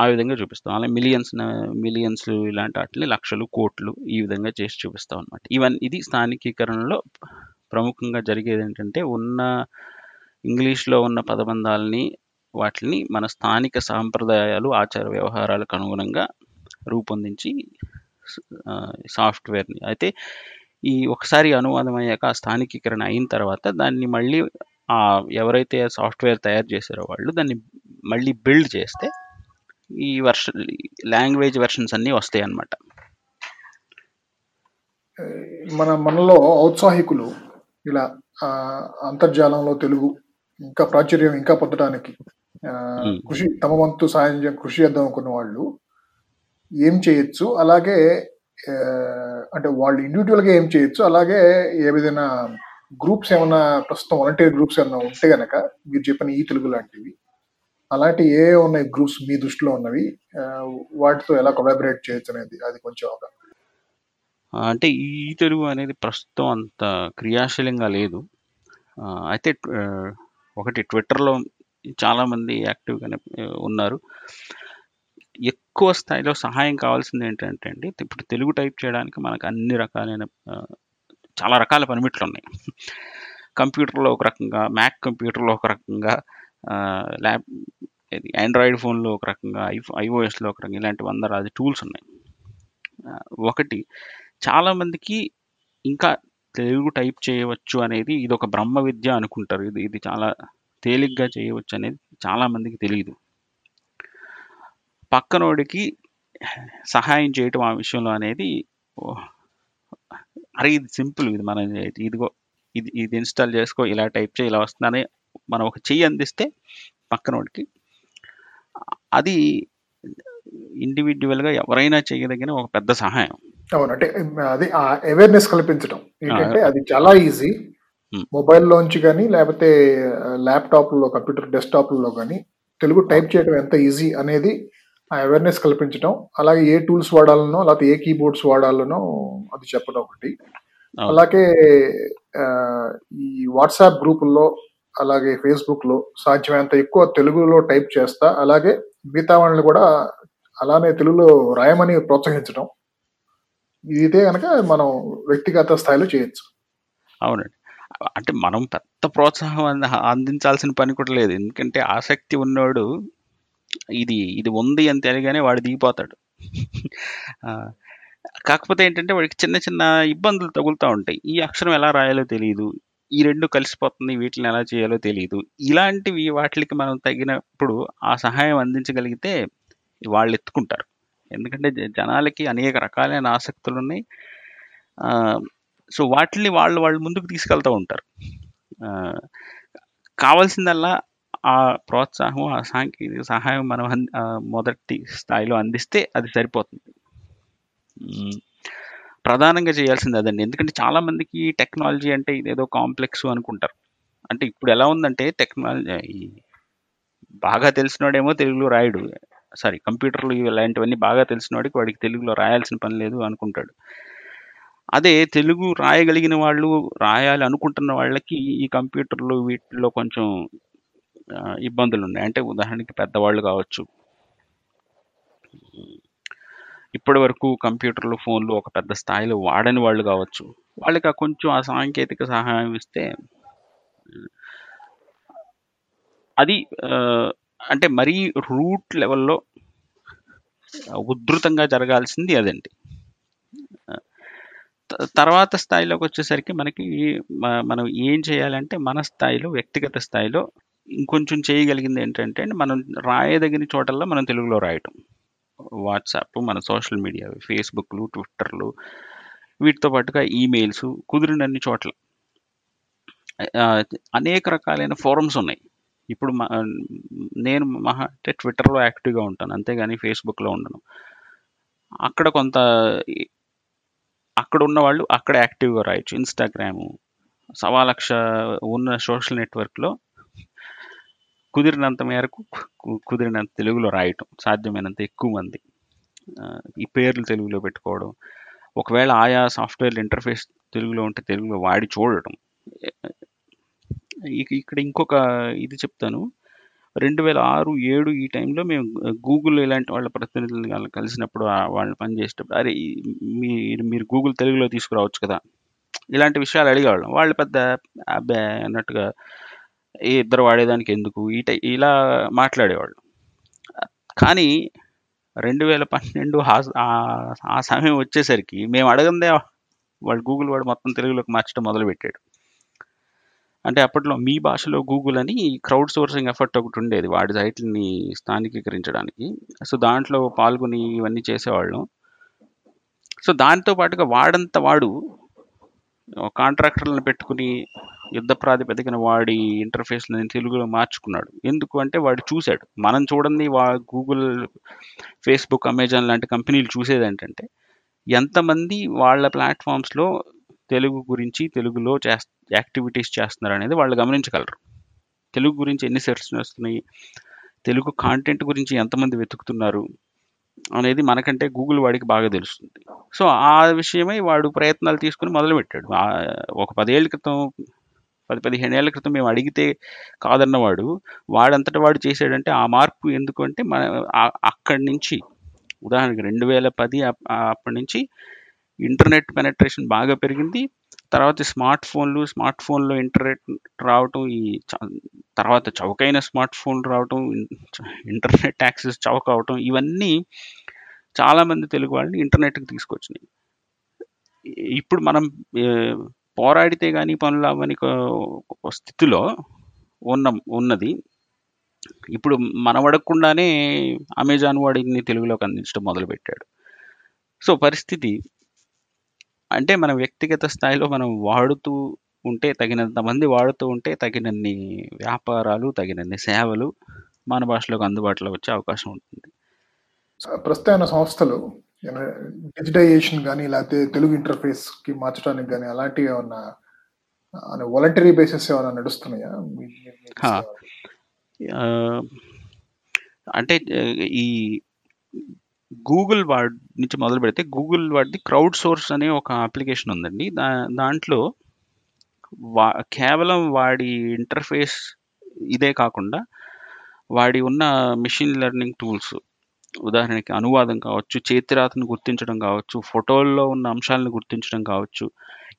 [SPEAKER 3] ఆ విధంగా చూపిస్తాం. అలా మిలియన్స్ మిలియన్స్ ఇలాంటి వాటిని లక్షలు కోట్లు ఈ విధంగా చేసి చూపిస్తాం అనమాట ఇవన్నీ ఇది స్థానికీకరణలో ప్రముఖంగా జరిగేది ఏంటంటే ఉన్న ఇంగ్లీష్లో ఉన్న పదబంధాలని వాటిని మన స్థానిక సాంప్రదాయాలు ఆచార వ్యవహారాలకు అనుగుణంగా రూపొందించి సాఫ్ట్వేర్ని అయితే ఈ ఒకసారి అనువాదం అయ్యాక ఆ స్థానికీకరణ అయిన తర్వాత దాన్ని మళ్ళీ ఆ ఎవరైతే సాఫ్ట్వేర్ తయారు చేశారో వాళ్ళు దాన్ని మళ్ళీ బిల్డ్ చేస్తే ఈ వర్షన్ లాంగ్వేజ్ వెర్షన్స్ అన్నీ వస్తాయి అన్నమాట
[SPEAKER 2] మన మనలో ఔత్సాహికులు ఇలా అంతర్జాలంలో తెలుగు ఇంకా ప్రాచుర్యం ఇంకా పొందడానికి కృషి తమ వంతు సాయం కృషి చేద్దాం అనుకున్న వాళ్ళు ఏం చేయొచ్చు? అలాగే అంటే వాళ్ళు ఇండివిజువల్గా ఏం చేయొచ్చు? అలాగే ఏ విధంగా గ్రూప్స్ ఏమైనా ప్రస్తుతం వాలంటీర్ గ్రూప్స్ ఏమైనా ఉంటే గనక మీరు చెప్పిన ఈ తెలుగు లాంటివి అలాంటి ఏ ఉన్నాయి గ్రూప్స్ మీ దృష్టిలో ఉన్నవి? వాటితో ఎలా కొలాబరేట్ చేయొచ్చు అనేది అది కొంచెం ఒక
[SPEAKER 3] అంటే ఈ తెలుగు అనేది ప్రస్తుతం అంత క్రియాశీలంగా లేదు. అయితే ఒకటి ట్విట్టర్లో చాలామంది యాక్టివ్గానే ఉన్నారు. ఎక్కువ స్థాయిలో సహాయం కావాల్సింది ఏంటంటే అండి ఇప్పుడు తెలుగు టైప్ చేయడానికి మనకు అన్ని రకాలైన చాలా రకాల పనిముట్లు ఉన్నాయి. కంప్యూటర్లో ఒక రకంగా మ్యాక్ కంప్యూటర్లో ఒక రకంగా ల్యాబ్ ల్యాప్ ఇది ఆండ్రాయిడ్ ఫోన్లో ఒక రకంగా ఐ ఐఓఎస్లో ఒక రకంగా ఇలాంటి వంద రాజు టూల్స్ ఉన్నాయి. ఒకటి చాలామందికి ఇంకా తెలుగు టైప్ చేయవచ్చు అనేది ఇది ఒక బ్రహ్మ విద్య అనుకుంటారు. ఇది ఇది చాలా తేలిగ్గా చేయవచ్చు అనేది చాలామందికి తెలియదు పక్కనోడికి సహాయం చేయటం ఆ విషయంలో అనేది అరే ఇది సింపుల్ ఇది మనం ఇదిగో ఇది ఇది ఇన్స్టాల్ చేసుకో ఇలా టైప్ చేయి ఇలా వస్తుందని మనం ఒక చెయ్యి అందిస్తే పక్కనోడికి అది ఇండివిజువల్గా ఎవరైనా చేయదగిన ఒక పెద్ద సహాయం.
[SPEAKER 2] అవును. అంటే అది అవేర్నెస్ కల్పించడం ఏంటంటే అది చాలా ఈజీ. మొబైల్లోంచి కానీ లేకపోతే ల్యాప్టాప్లో కంప్యూటర్ డెస్క్టాప్లో కానీ తెలుగు టైప్ చేయడం ఎంత ఈజీ అనేది ఆ అవేర్నెస్ కల్పించడం అలాగే ఏ టూల్స్ వాడాలనో లేకపోతే ఏ కీబోర్డ్స్ వాడాలనో అది చెప్పడం ఒకటి. అలాగే ఈ వాట్సాప్ గ్రూపుల్లో అలాగే ఫేస్బుక్లో సాధ్యమైనంత ఎక్కువ తెలుగులో టైప్ చేస్తా అలాగే మిగతా వాళ్ళని కూడా అలానే తెలుగులో రాయమని ప్రోత్సహించడం ఇదే కనుక మనం వ్యక్తిగత స్థాయిలో చేయొచ్చు.
[SPEAKER 3] అవునండి. అంటే మనం పెద్ద ప్రోత్సాహం అందించాల్సిన పని కూడా లేదు. ఎందుకంటే ఆసక్తి ఉన్నాడు ఇది ఇది ఉంది అని తెలియగానే వాడు దిగిపోతాడు. కాకపోతే ఏంటంటే వాడికి చిన్న చిన్న ఇబ్బందులు తగులుతూ ఉంటాయి. ఈ అక్షరం ఎలా రాయాలో తెలియదు ఈ రెండు కలిసిపోతుంది వీటిని ఎలా చేయాలో తెలియదు ఇలాంటివి వాటికి మనం తగినప్పుడు ఆ సహాయం అందించగలిగితే వాళ్ళు ఎత్తుకుంటారు. ఎందుకంటే జ- జనాలకి అనేక రకాలైన ఆసక్తులు ఉన్నాయి సో వాటిని వాళ్ళు వాళ్ళు ముందుకు తీసుకెళ్తూ ఉంటారు. కావాల్సిందల్లా ఆ ప్రోత్సాహం ఆ సాంకేతిక సహాయం మనం మొదటి స్థాయిలో అందిస్తే అది సరిపోతుంది. ప్రధానంగా చేయాల్సింది అదండి. ఎందుకంటే చాలామందికి టెక్నాలజీ అంటే ఇదేదో కాంప్లెక్స్ అనుకుంటారు. అంటే ఇప్పుడు ఎలా ఉందంటే టెక్నాలజీ బాగా తెలిసినోడేమో తెలుగులో రాయడు. సారీ కంప్యూటర్లు ఇలాంటివన్నీ బాగా తెలిసినోడికి వాడికి తెలుగులో రాయాల్సిన పని లేదు అనుకుంటాడు. అదే తెలుగు రాయగలిగిన వాళ్ళు రాయాలి అనుకుంటున్న వాళ్ళకి ఈ కంప్యూటర్లు వీటిలో కొంచెం ఇబ్బందులు ఉన్నాయి అంటే ఉదాహరణకి పెద్దవాళ్ళు కావచ్చు. ఇప్పటి వరకు కంప్యూటర్లు ఫోన్లు ఒక పెద్ద స్థాయిలో వాడని వాళ్ళు కావచ్చు. వాళ్ళకి ఆ కొంచెం ఆ సాంకేతిక సహాయం ఇస్తే అది అంటే మరీ రూట్ లెవెల్లో ఉధృతంగా జరగాల్సింది అదండి. తర్వాత స్థాయిలోకి వచ్చేసరికి మనకి మనం ఏం చేయాలంటే మన స్థాయిలో వ్యక్తిగత స్థాయిలో ఇంకొంచెం చేయగలిగింది ఏంటంటే మనం రాయదగిన చోటల్లో మనం తెలుగులో రాయటం. వాట్సాప్ మన సోషల్ మీడియా ఫేస్బుక్లు ట్విట్టర్లు వీటితో పాటుగా ఈమెయిల్స్ కుదిరినన్ని చోట్ల. అనేక రకాలైన ఫోరమ్స్ ఉన్నాయి. ఇప్పుడు మ- నేను మహా అంటే ట్విట్టర్లో యాక్టివ్గా ఉంటాను అంతేగాని ఫేస్బుక్లో ఉండను. అక్కడ కొంత అక్కడ ఉన్న వాళ్ళు అక్కడ యాక్టివ్గా రాయొచ్చు. ఇన్స్టాగ్రాము సవా లక్ష ఉన్న సోషల్ నెట్వర్క్లో కుదిరినంత మేరకు కుదిరినంత తెలుగులో రాయటం సాధ్యమైనంత ఎక్కువ మంది. ఈ పేర్లు తెలుగులో పెట్టుకోవడం ఒకవేళ ఆయా సాఫ్ట్వేర్ ఇంటర్ఫేస్ తెలుగులో ఉంటే తెలుగులో వాడి చూడటం. ఇక ఇక్కడ ఇంకొక ఇది చెప్తాను. రెండు వేల ఆరు ఏడు ఈ టైంలో మేము గూగుల్ ఇలాంటి వాళ్ళ ప్రతినిధులను వాళ్ళు కలిసినప్పుడు వాళ్ళు పనిచేసేటప్పుడు అరే మీరు మీరు గూగుల్ తెలుగులో తీసుకురావచ్చు కదా. ఇలాంటి విషయాలు అడిగేవాళ్ళం. వాళ్ళు పెద్ద అబ్బే అన్నట్టుగా "ఏ ఇద్దరు వాడేదానికి ఎందుకు? ఈ టై ఇలా మాట్లాడేవాళ్ళు. కానీ రెండు వేల పన్నెండు ఆ- ఆ సమయం వచ్చేసరికి మేము అడగందే వాళ్ళు గూగుల్ వాడు మొత్తం తెలుగులోకి మార్చడం మొదలుపెట్టాడు. అంటే అప్పట్లో మీ భాషలో గూగుల్ అని క్రౌడ్ సోర్సింగ్ ఎఫర్ట్ ఒకటి ఉండేది వాడి సైట్లని స్థానికీకరించడానికి. సో దాంట్లో పాల్గొని ఇవన్నీ చేసేవాళ్ళం. సో దానితో పాటుగా వాడంత వాడు కాంట్రాక్టర్లను పెట్టుకుని యుద్ధ ప్రాతిపదికన వాడి ఇంటర్ఫేస్ని తెలుగులో మార్చుకున్నాడు. ఎందుకు అంటే వాడు చూశాడు. మనం చూడండి వా గూగుల్ ఫేస్బుక్ అమెజాన్ లాంటి కంపెనీలు చూసేది ఏంటంటే ఎంతమంది వాళ్ళ ప్లాట్ఫామ్స్లో తెలుగు గురించి తెలుగులో చేస్త యాక్టివిటీస్ చేస్తున్నారు అనేది వాళ్ళు గమనించగలరు. తెలుగు గురించి ఎన్ని సెర్చ్ వస్తున్నాయి తెలుగు కాంటెంట్ గురించి ఎంతమంది వెతుకుతున్నారు? అనేది మనకంటే గూగుల్ వాడికి బాగా తెలుస్తుంది. సో ఆ విషయమై వాడు ప్రయత్నాలు తీసుకుని మొదలుపెట్టాడు. ఒక పదేళ్ళ క్రితం పది పదిహేను ఏళ్ళ క్రితం మేము అడిగితే కాదన్నవాడు వాడంతటా వాడు చేసాడంటే ఆ మార్పు ఎందుకు అంటే మన అక్కడి నుంచి ఉదాహరణకి రెండు వేల పది అప్- అప్పటి నుంచి ఇంటర్నెట్ పెనట్రేషన్ బాగా పెరిగింది. తర్వాత స్మార్ట్ ఫోన్లు స్మార్ట్ ఫోన్లో ఇంటర్నెట్ రావటం ఈ తర్వాత చౌకైన స్మార్ట్ ఫోన్ రావటం ఇంటర్నెట్ యాక్సెస్ చౌక అవటం ఇవన్నీ చాలామంది తెలుగు వాళ్ళని ఇంటర్నెట్కి తీసుకొచ్చినాయి. ఇప్పుడు మనం పోరాడితే కానీ పనులు అవ్వని స్థితిలో ఉన్న ఉన్నది. ఇప్పుడు మనం అడగకుండానే అమెజాన్ వాడిని తెలుగులోకి అందించడం మొదలుపెట్టాడు. సో పరిస్థితి అంటే మన వ్యక్తిగత స్థాయిలో మనం వాడుతూ ఉంటే తగినంత మంది వాడుతూ ఉంటే తగినన్ని వ్యాపారాలు తగినన్ని సేవలు మన భాషలోకి అందుబాటులో వచ్చే అవకాశం ఉంటుంది.
[SPEAKER 2] ప్రస్తుతం సంస్థలు డిజిటైజేషన్ కానీ లేకపోతే తెలుగు ఇంటర్ఫేస్కి మార్చడానికి కానీ అలాంటివి ఏమన్నా వాలంటరీ బేసిస్ ఏమైనా నడుస్తున్నాయా?
[SPEAKER 3] అంటే ఈ గూగుల్ వాడ్ నుంచి మొదలు పెడితే గూగుల్ వాడిది క్రౌడ్ సోర్స్ అనే ఒక అప్లికేషన్ ఉందండి. దా దాంట్లో వా కేవలం వాడి ఇంటర్ఫేస్ ఇదే కాకుండా వాడి ఉన్న మిషన్ లెర్నింగ్ టూల్స్ ఉదాహరణకి అనువాదం కావచ్చు చేతిరాతను గుర్తించడం కావచ్చు ఫోటోల్లో ఉన్న అంశాలను గుర్తించడం కావచ్చు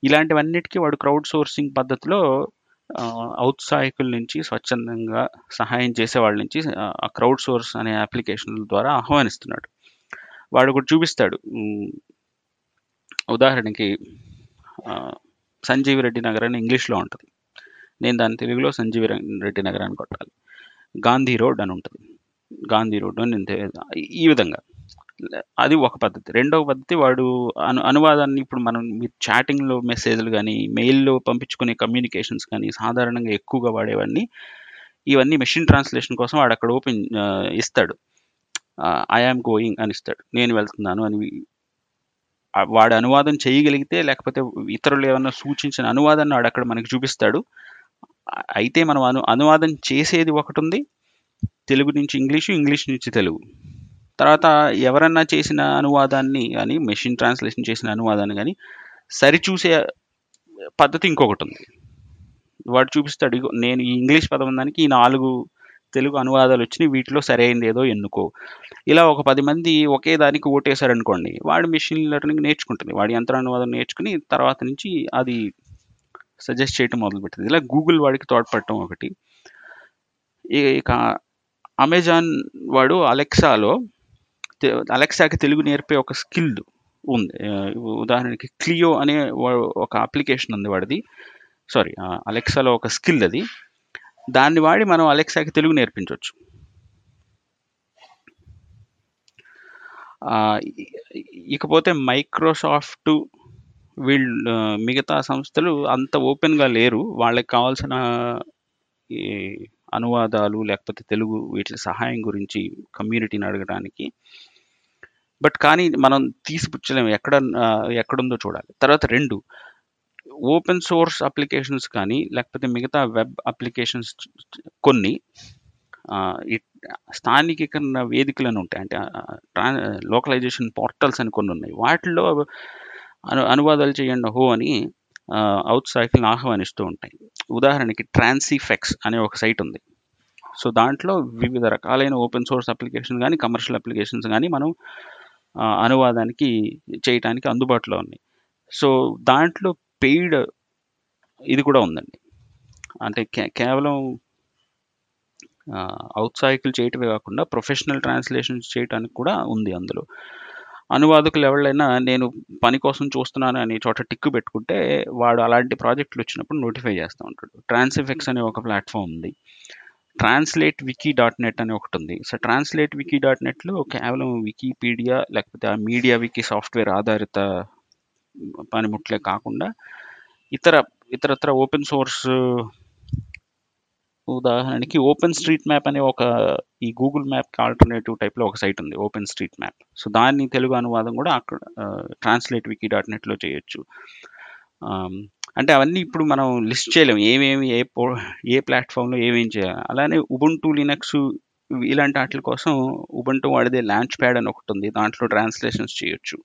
[SPEAKER 3] ఇలాంటివన్నిటికీ వాడు క్రౌడ్ సోర్సింగ్ పద్ధతిలో ఔత్సాహికుల నుంచి స్వచ్ఛందంగా సహాయం చేసే వాళ్ళ నుంచి ఆ క్రౌడ్ సోర్స్ అనే అప్లికేషన్ల ద్వారా ఆహ్వానిస్తున్నాడు. వాడు ఒకటి చూపిస్తాడు. ఉదాహరణకి సంజీవి రెడ్డి నగర్ అని ఇంగ్లీష్లో ఉంటుంది. నేను దాని తెలుగులో సంజీవి రెడ్డి నగర్ అని కొట్టాలి. గాంధీ రోడ్ అని ఉంటుంది. గాంధీ రోడ్ అని నేను ఈ విధంగా. అది ఒక పద్ధతి. రెండవ పద్ధతి వాడు అను అనువాదాన్ని ఇప్పుడు మనం మీరు చాటింగ్లో మెసేజ్లు కానీ మెయిల్లో పంపించుకునే కమ్యూనికేషన్స్ కానీ సాధారణంగా ఎక్కువగా వాడేవన్నీ ఇవన్నీ మెషిన్ ట్రాన్స్లేషన్ కోసం వాడు అక్కడ ఓపెన్ ఇస్తాడు. ఐ ఆమ్ గోయింగ్ అని ఇస్తాడు. నేను వెళ్తున్నాను అని వాడు అనువాదం చేయగలిగితే లేకపోతే ఇతరులు ఏమన్నా సూచించిన అనువాదాన్ని వాడు అక్కడ మనకి చూపిస్తాడు. అయితే మనం అను అనువాదం చేసేది ఒకటి ఉంది. తెలుగు నుంచి ఇంగ్లీషు ఇంగ్లీష్ నుంచి తెలుగు. తర్వాత ఎవరన్నా చేసిన అనువాదాన్ని కానీ మెషిన్ ట్రాన్స్లేషన్ చేసిన అనువాదాన్ని కానీ సరిచూసే పద్ధతి ఇంకొకటి ఉంది. వాడు చూపిస్తాడు నేను ఈ ఇంగ్లీష్ పదం దానికి ఈ నాలుగు తెలుగు అనువాదాలు వచ్చినాయి వీటిలో సరైనది ఏదో ఎన్నుకో. ఇలా ఒక పది మంది ఒకే దానికి ఓటేశారనుకోండి వాడు మిషన్ లెర్నింగ్ నేర్చుకుంటుంది. వాడి యంత్ర అనువాదం నేర్చుకుని తర్వాత నుంచి అది సజెస్ట్ చేయటం మొదలుపెట్టింది. ఇలా గూగుల్ వాడికి తోడ్పడటం ఒకటి. ఇక అమెజాన్ వాడు అలెక్సాలో అలెక్సాకి తెలుగు నేర్పే ఒక స్కిల్ ఉంది. ఉదాహరణకి క్లియో అనే ఒక అప్లికేషన్ ఉంది వాడిది. సారీ అలెక్సాలో ఒక స్కిల్ అది. దాన్ని వాడి మనం అలెక్సాకి తెలుగు నేర్పించవచ్చు ఇకపోతే మైక్రోసాఫ్ట్ వీళ్ళు మిగతా సంస్థలు అంత ఓపెన్గా లేరు. వాళ్ళకి కావాల్సిన ఈ అనువాదాలు లేకపోతే తెలుగు వీటి సహాయం గురించి కమ్యూనిటీని అడగడానికి. బట్ కానీ మనం తీసిపుచ్చలేము. ఎక్కడ ఎక్కడుందో చూడాలి. తర్వాత రెండు ఓపెన్ సోర్స్ అప్లికేషన్స్ కానీ లేకపోతే మిగతా వెబ్ అప్లికేషన్స్ కొన్ని స్థానికీకరణ వేదికలను ఉంటాయి. అంటే లోకలైజేషన్ పోర్టల్స్ అని కొన్ని ఉన్నాయి. వాటిల్లో అను అనువాదాలు చేయండి హో అని అవుట్ సైకిల్ని ఆహ్వానిస్తూ ఉంటాయి. ఉదాహరణకి ట్రాన్సిఫెక్స్ అనే ఒక సైట్ ఉంది. సో దాంట్లో వివిధ రకాలైన ఓపెన్ సోర్స్ అప్లికేషన్ కానీ కమర్షియల్ అప్లికేషన్స్ కానీ మనం అనువాదానికి చేయటానికి అందుబాటులో ఉన్నాయి. సో దాంట్లో పెయిడ్ ఇది కూడా ఉందండి. అంటే కేవలం ఔత్సాహికులు చేయటమే కాకుండా ప్రొఫెషనల్ ట్రాన్స్లేషన్స్ చేయడానికి కూడా ఉంది అందులో. అనువాదకులు ఎవరైనా నేను పని కోసం చూస్తున్నాను అని చోట టిక్కు పెట్టుకుంటే వాడు అలాంటి ప్రాజెక్టులు వచ్చినప్పుడు నోటిఫై చేస్తూ ఉంటాడు. ట్రాన్స్ఫెక్స్ అనే ఒక ప్లాట్ఫామ్ ఉంది. ట్రాన్స్లేట్ వికీ డాట్ నెట్ అని ఒకటి ఉంది. సో ట్రాన్స్లేట్ వికీ డాట్ నెట్లో కేవలం వికీపీడియా లేకపోతే ఆ మీడియా వికీ సాఫ్ట్వేర్ ఆధారిత పనిముట్లే కాకుండా ఇతర ఇతరత్ర ఓపెన్ సోర్స్ ఉదాహరణకి ఓపెన్ స్ట్రీట్ మ్యాప్ అనే ఒక ఈ గూగుల్ మ్యాప్కి ఆల్టర్నేటివ్ టైప్లో ఒక సైట్ ఉంది ఓపెన్ స్ట్రీట్ మ్యాప్. సో దాన్ని తెలుగు అనువాదం కూడా అక్కడ ట్రాన్స్లేట్ వికీ డాట్ నెట్లో చేయొచ్చు. అంటే అవన్నీ ఇప్పుడు మనం లిస్ట్ చేయలేము ఏమేమి ఏ పో ఏ ప్లాట్ఫామ్లో ఏమేం చేయాలి. అలానే ఉబుంటూ లినక్స్ ఇలాంటి వాటి కోసం ఉబంటు వాడిదే లాంచ్ ప్యాడ్ అని ఒకటి ఉంది దాంట్లో ట్రాన్స్లేషన్స్ చేయొచ్చు.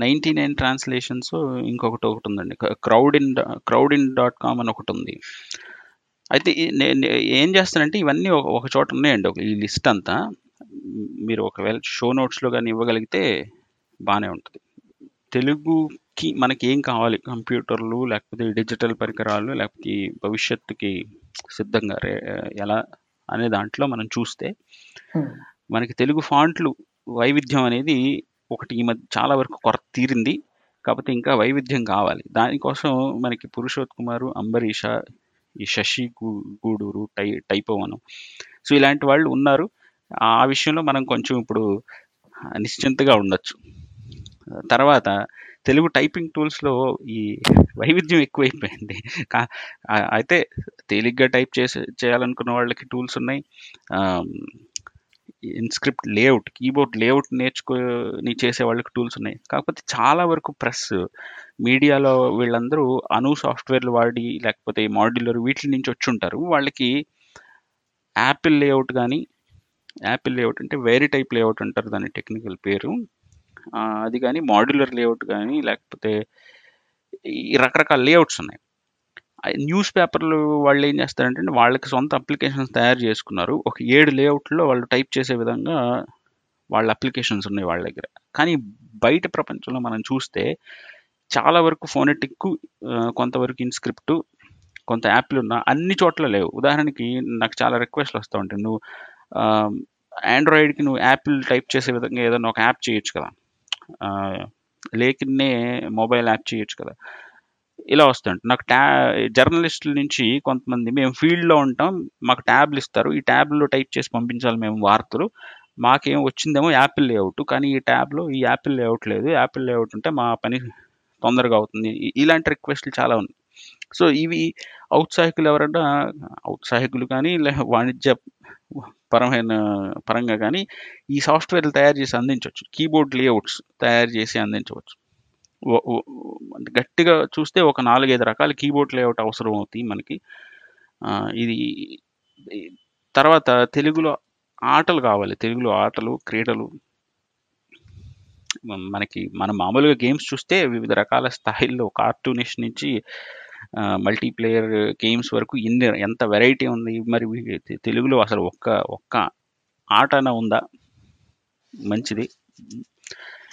[SPEAKER 3] నైంటీ నైన్ ట్రాన్స్లేషన్స్ ఇంకొకటి ఒకటి ఉందండి Crowdin Crowdin dot com అని ఒకటి ఉంది అయితే ఈ- నే- నే- ఏం చేస్తానంటే ఇవన్నీ ఒక చోట ఉన్నాయండి. ఒక ఈ లిస్ట్ అంతా మీరు ఒకవేళ షో నోట్స్లో కానీ ఇవ్వగలిగితే బాగానే ఉంటుంది. తెలుగుకి మనకి ఏం కావాలి? కంప్యూటర్లు లేకపోతే డిజిటల్ పరికరాలు లేకపోతే భవిష్యత్తుకి సిద్ధంగా రే- ఎలా అనే దాంట్లో మనం చూస్తే. మనకి తెలుగు ఫాంట్లు వైవిధ్యం అనేది ఒకటి ఈ మధ్య చాలా వరకు కొరత తీరింది. కాకపోతే ఇంకా వైవిధ్యం కావాలి. దానికోసం మనకి పురుషోత్ కుమారు అంబరీష ఈ శశి గూడూరు టై టైపోవనం సో ఇలాంటి వాళ్ళు ఉన్నారు. ఆ విషయంలో మనం కొంచెం ఇప్పుడు నిశ్చింతగా ఉండొచ్చు. తర్వాత తెలుగు టైపింగ్ టూల్స్లో ఈ వైవిధ్యం ఎక్కువైపోయింది. అయితే తేలిగ్గా టైప్ చేసే చేయాలనుకున్న వాళ్ళకి టూల్స్ ఉన్నాయి. ఇన్స్క్రిప్ట్ లేఅవుట్ కీబోర్డ్ లేఅవుట్ నేర్చుకొని చేసే వాళ్ళకి టూల్స్ ఉన్నాయి. కాకపోతే చాలా వరకు ప్రెస్ మీడియాలో వీళ్ళందరూ అను సాఫ్ట్వేర్లు వాడి లేకపోతే మాడ్యులర్ వీటి నుంచి వచ్చి ఉంటారు. వాళ్ళకి యాపిల్ లేఅవుట్ కానీ యాపిల్ లేఅవుట్ అంటే వేరే టైప్ లేఅవుట్ అంటారు దాని టెక్నికల్ పేరు. అది కానీ మాడ్యులర్ లేఅవుట్ కానీ లేకపోతే ఈ రకరకాల లేఅవుట్స్ ఉన్నాయి. న్యూస్ పేపర్లు వాళ్ళు ఏం చేస్తారంటే వాళ్ళకి సొంత అప్లికేషన్స్ తయారు చేసుకున్నారు. ఒక ఏడు లేఅవుట్లో వాళ్ళు టైప్ చేసే విధంగా వాళ్ళ అప్లికేషన్స్ ఉన్నాయి వాళ్ళ దగ్గర. కానీ బయట ప్రపంచంలో మనం చూస్తే చాలా వరకు ఫోనెటిక్ కొంతవరకు ఇన్స్క్రిప్ట్ కొంత యాప్లు ఉన్న అన్ని చోట్ల లేవు. ఉదాహరణకి నాకు చాలా రిక్వెస్ట్లు వస్తూ ఉంటాయి. నువ్వు ఆండ్రాయిడ్కి నువ్వు యాపిల్ టైప్ చేసే విధంగా ఏదైనా ఒక యాప్ చేయొచ్చు కదా. లేకిన్నే మొబైల్ యాప్ చేయొచ్చు కదా. ఇలా వస్తుంట నాకు ట్యా జర్నలిస్టుల నుంచి కొంతమంది మేము ఫీల్డ్లో ఉంటాం మాకు ట్యాబ్లు ఇస్తారు. ఈ ట్యాబ్లో టైప్ చేసి పంపించాలి మేము వార్తలు. మాకేం వచ్చిందేమో యాపిల్ లేఅవుట్ కానీ ఈ ట్యాబ్లో ఈ యాపిల్ లేఅవుట్ లేదు. యాపిల్ లేఅవుట్ ఉంటే మా పని తొందరగా అవుతుంది. ఇలాంటి రిక్వెస్ట్లు చాలా ఉన్నాయి. సో ఇవి ఔత్సాహికులు ఎవరైనా ఔత్సాహికులు కానీ లే వాణిజ్య పరమైన పరంగా కానీ ఈ సాఫ్ట్వేర్లు తయారు చేసి అందించవచ్చు. కీబోర్డ్ లేఅవుట్స్ తయారు చేసి అందించవచ్చు. గట్టిగా చూస్తే ఒక నాలుగైదు రకాల కీబోర్డ్ లేఅవుట్ అవసరం అవుతాయి మనకి. ఇది తర్వాత తెలుగులో ఆటలు కావాలి. తెలుగులో ఆటలు క్రీడలు. మనకి మనం మామూలుగా గేమ్స్ చూస్తే వివిధ రకాల స్థాయిల్లో కార్టూనిష్ నుంచి మల్టీప్లేయర్ గేమ్స్ వరకు ఇన్ని ఎంత వెరైటీ ఉంది. మరి తెలుగులో అసలు ఒక్క ఒక్క ఆటన ఉందా? మంచిది.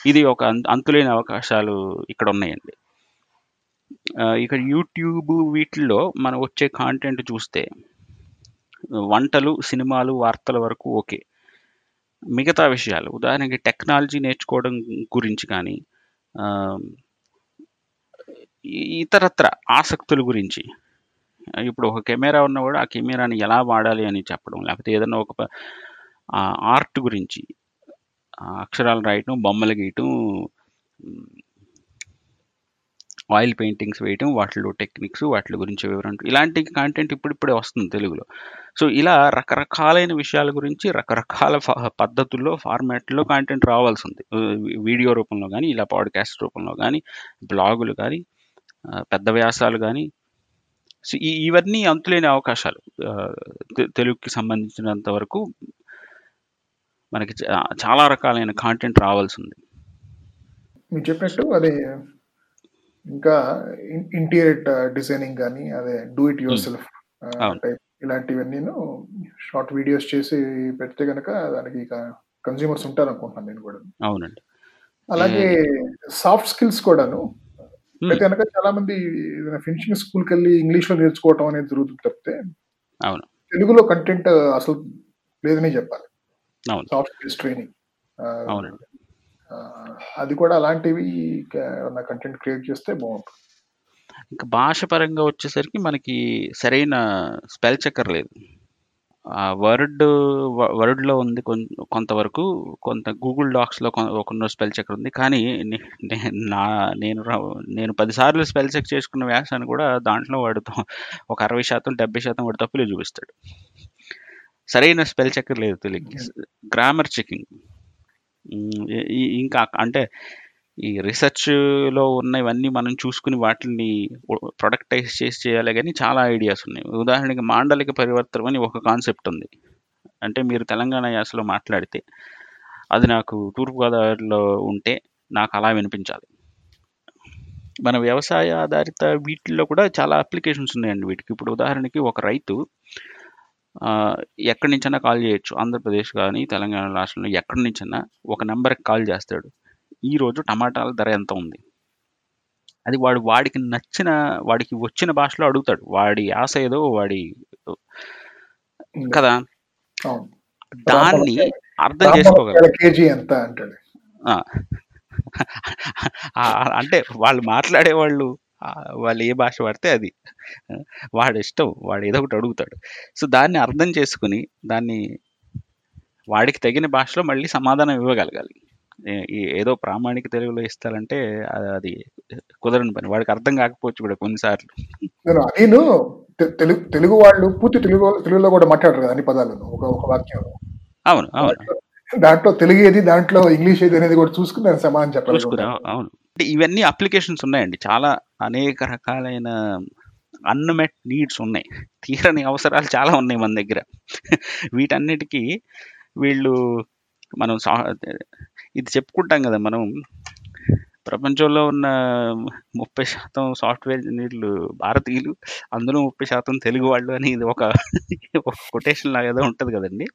[SPEAKER 3] ఇది ఒక అంతులేని అవకాశాలు ఇక్కడ ఉన్నాయండి. ఇక్కడ యూట్యూబ్ వీటిల్లో మనం వచ్చే కాంటెంట్ చూస్తే వంటలు సినిమాలు వార్తల వరకు ఓకే. మిగతా విషయాలు ఉదాహరణకి టెక్నాలజీ నేర్చుకోవడం గురించి కానీ ఇతరత్ర ఆసక్తుల గురించి. ఇప్పుడు ఒక కెమెరా ఉన్నవాడు ఆ కెమెరాని ఎలా వాడాలి అని చెప్పడం లేకపోతే ఏదైనా ఒక ఆర్ట్ గురించి అక్షరాలు రాయటం బొమ్మలు గీయటం ఆయిల్ పెయింటింగ్స్ వేయటం వాటిలో టెక్నిక్స్ వాటి గురించి వివరణ ఇలాంటి కాంటెంట్ ఇప్పుడిప్పుడే వస్తుంది తెలుగులో. సో ఇలా రకరకాలైన విషయాల గురించి రకరకాల పద్ధతుల్లో ఫార్మాట్లో కాంటెంట్ రావాల్సి ఉంది. వీడియో రూపంలో కానీ ఇలా పాడ్కాస్ట్ రూపంలో కానీ బ్లాగులు కానీ పెద్ద వ్యాసాలు కానీ సో ఇవన్నీ అంతులేని అవకాశాలు. తెలుగుకి సంబంధించినంత వరకు మనకి చాలా రకాలైన కాంటెంట్ రావాల్సి ఉంది
[SPEAKER 2] మీరు చెప్పినట్టు అదే ఇంకా ఇంటీరియర్ డిజైనింగ్ కానీ అదే do it yourself. Type ఇలాంటివన్నీ షార్ట్ వీడియోస్ చేసి పెడితే కనుక దానికి కన్జ్యూమర్స్ ఉంటారు అనుకుంటున్నాను నేను కూడా.
[SPEAKER 3] అవునండి.
[SPEAKER 2] అలాగే సాఫ్ట్ స్కిల్స్ కూడాను.
[SPEAKER 3] Hmm.
[SPEAKER 2] అయితే కనుక చాలా మంది ఫినిషింగ్ స్కూల్కి వెళ్ళి ఇంగ్లీష్లో నేర్చుకోవటం అనేది జరుగుతుంది తప్పితే
[SPEAKER 3] అవును.
[SPEAKER 2] తెలుగులో కంటెంట్ అసలు లేదని చెప్పాలి. సాఫ్ట్ స్కిల్స్ ట్రైనింగ్ అది కూడా అలాంటివి కంటెంట్ క్రియేట్ చేస్తే బాగుంటుంది.
[SPEAKER 3] ఇంకా భాష పరంగా వచ్చేసరికి మనకి సరైన స్పెల్ చెక్కర్ లేదు. ఆ వర్డ్ వర్డ్లో ఉంది కొంతవరకు కొంత గూగుల్ డాక్స్లో ఒక స్పెల్ చెక్ ఉంది. కానీ నే- నేను నేను పదిసార్లు స్పెల్ చెక్ చేసుకున్న వ్యాసాన్ని కూడా దాంట్లో వాడు తో- ఒక అరవై శాతం డెబ్బై శాతం వాడు తప్పులే చూపిస్తాడు. సరైన స్పెల్ చెక్కర్ లేదు తెలుగుకి. గ్రామర్ చెకింగ్ ఇంకా అంటే ఈ రీసెర్చ్లో ఉన్నవన్నీ మనం చూసుకుని వాటిని ప్రొడక్టైజ్ చేసి చేయాలి కానీ చాలా ఐడియాస్ ఉన్నాయి. ఉదాహరణకి మాండలిక పరివర్తనం అని ఒక కాన్సెప్ట్ ఉంది. అంటే మీరు తెలంగాణ యాసలో మాట్లాడితే అది నాకు తూర్పుగోదావరిలో ఉంటే నాకు అలా వినిపించాలి. మన వ్యవసాయ ఆధారిత వీటిల్లో కూడా చాలా అప్లికేషన్స్ ఉన్నాయండి వీటికి. ఇప్పుడు ఉదాహరణకి ఒక రైతు ఎక్కడి నుంచైనా కాల్ చేయొచ్చు. ఆంధ్రప్రదేశ్ కానీ తెలంగాణ రాష్ట్రంలో ఎక్కడి నుంచైనా ఒక నెంబర్కి కాల్ చేస్తాడు. ఈ రోజు టమాటాల ధర ఎంత ఉంది? అది వాడు వాడికి నచ్చిన వాడికి వచ్చిన భాషలో అడుగుతాడు. వాడి ఆశ ఏదో వాడి కదా? దాన్ని అర్థం చేసుకోగలరు. అంటే వాళ్ళు మాట్లాడే వాళ్ళు వాళ్ళు ఏ భాష వాడితే అది. వాడి ఇష్టం వాడు ఏదో ఒకటి అడుగుతాడు. సో దాన్ని అర్థం చేసుకుని దాన్ని వాడికి తగిన భాషలో మళ్ళీ సమాధానం ఇవ్వగలగాలి. ఏదో ప్రామాణిక తెలుగులో ఇస్తారంటే అది- కుదరని పని. వాడికి అర్థం కాకపోవచ్చు కూడా కొన్నిసార్లు.
[SPEAKER 2] నేను తెలుగు తెలుగు వాళ్ళు పూర్తి తెలుగు తెలుగులో కూడా మాట్లాడరు కదా అన్ని పదాలను ఒక ఒక వాక్యం
[SPEAKER 3] అవును అవును.
[SPEAKER 2] దాంట్లో తెలుగు ఏది దాంట్లో ఇంగ్లీష్ ఏది అనేది కూడా చూసుకుని నేను సమాధానం చెప్పాలి
[SPEAKER 3] అవును. అంటే ఇవన్నీ అప్లికేషన్స్ ఉన్నాయండి. చాలా అనేక రకాలైన అన్మెట్ నీడ్స్ ఉన్నాయి. తీరని అవసరాలు చాలా ఉన్నాయి మన దగ్గర. వీటన్నిటికీ వీళ్ళు మనం ఇది చెప్పుకుంటాం కదా మనం. ప్రపంచంలో ఉన్న ముప్పై శాతం సాఫ్ట్వేర్ ఇంజనీర్లు భారతీయులు అందులో ముప్పై శాతం తెలుగు వాళ్ళు అని ఇది ఒక కొటేషన్ లాగా ఏదో ఉంటుంది కదండి.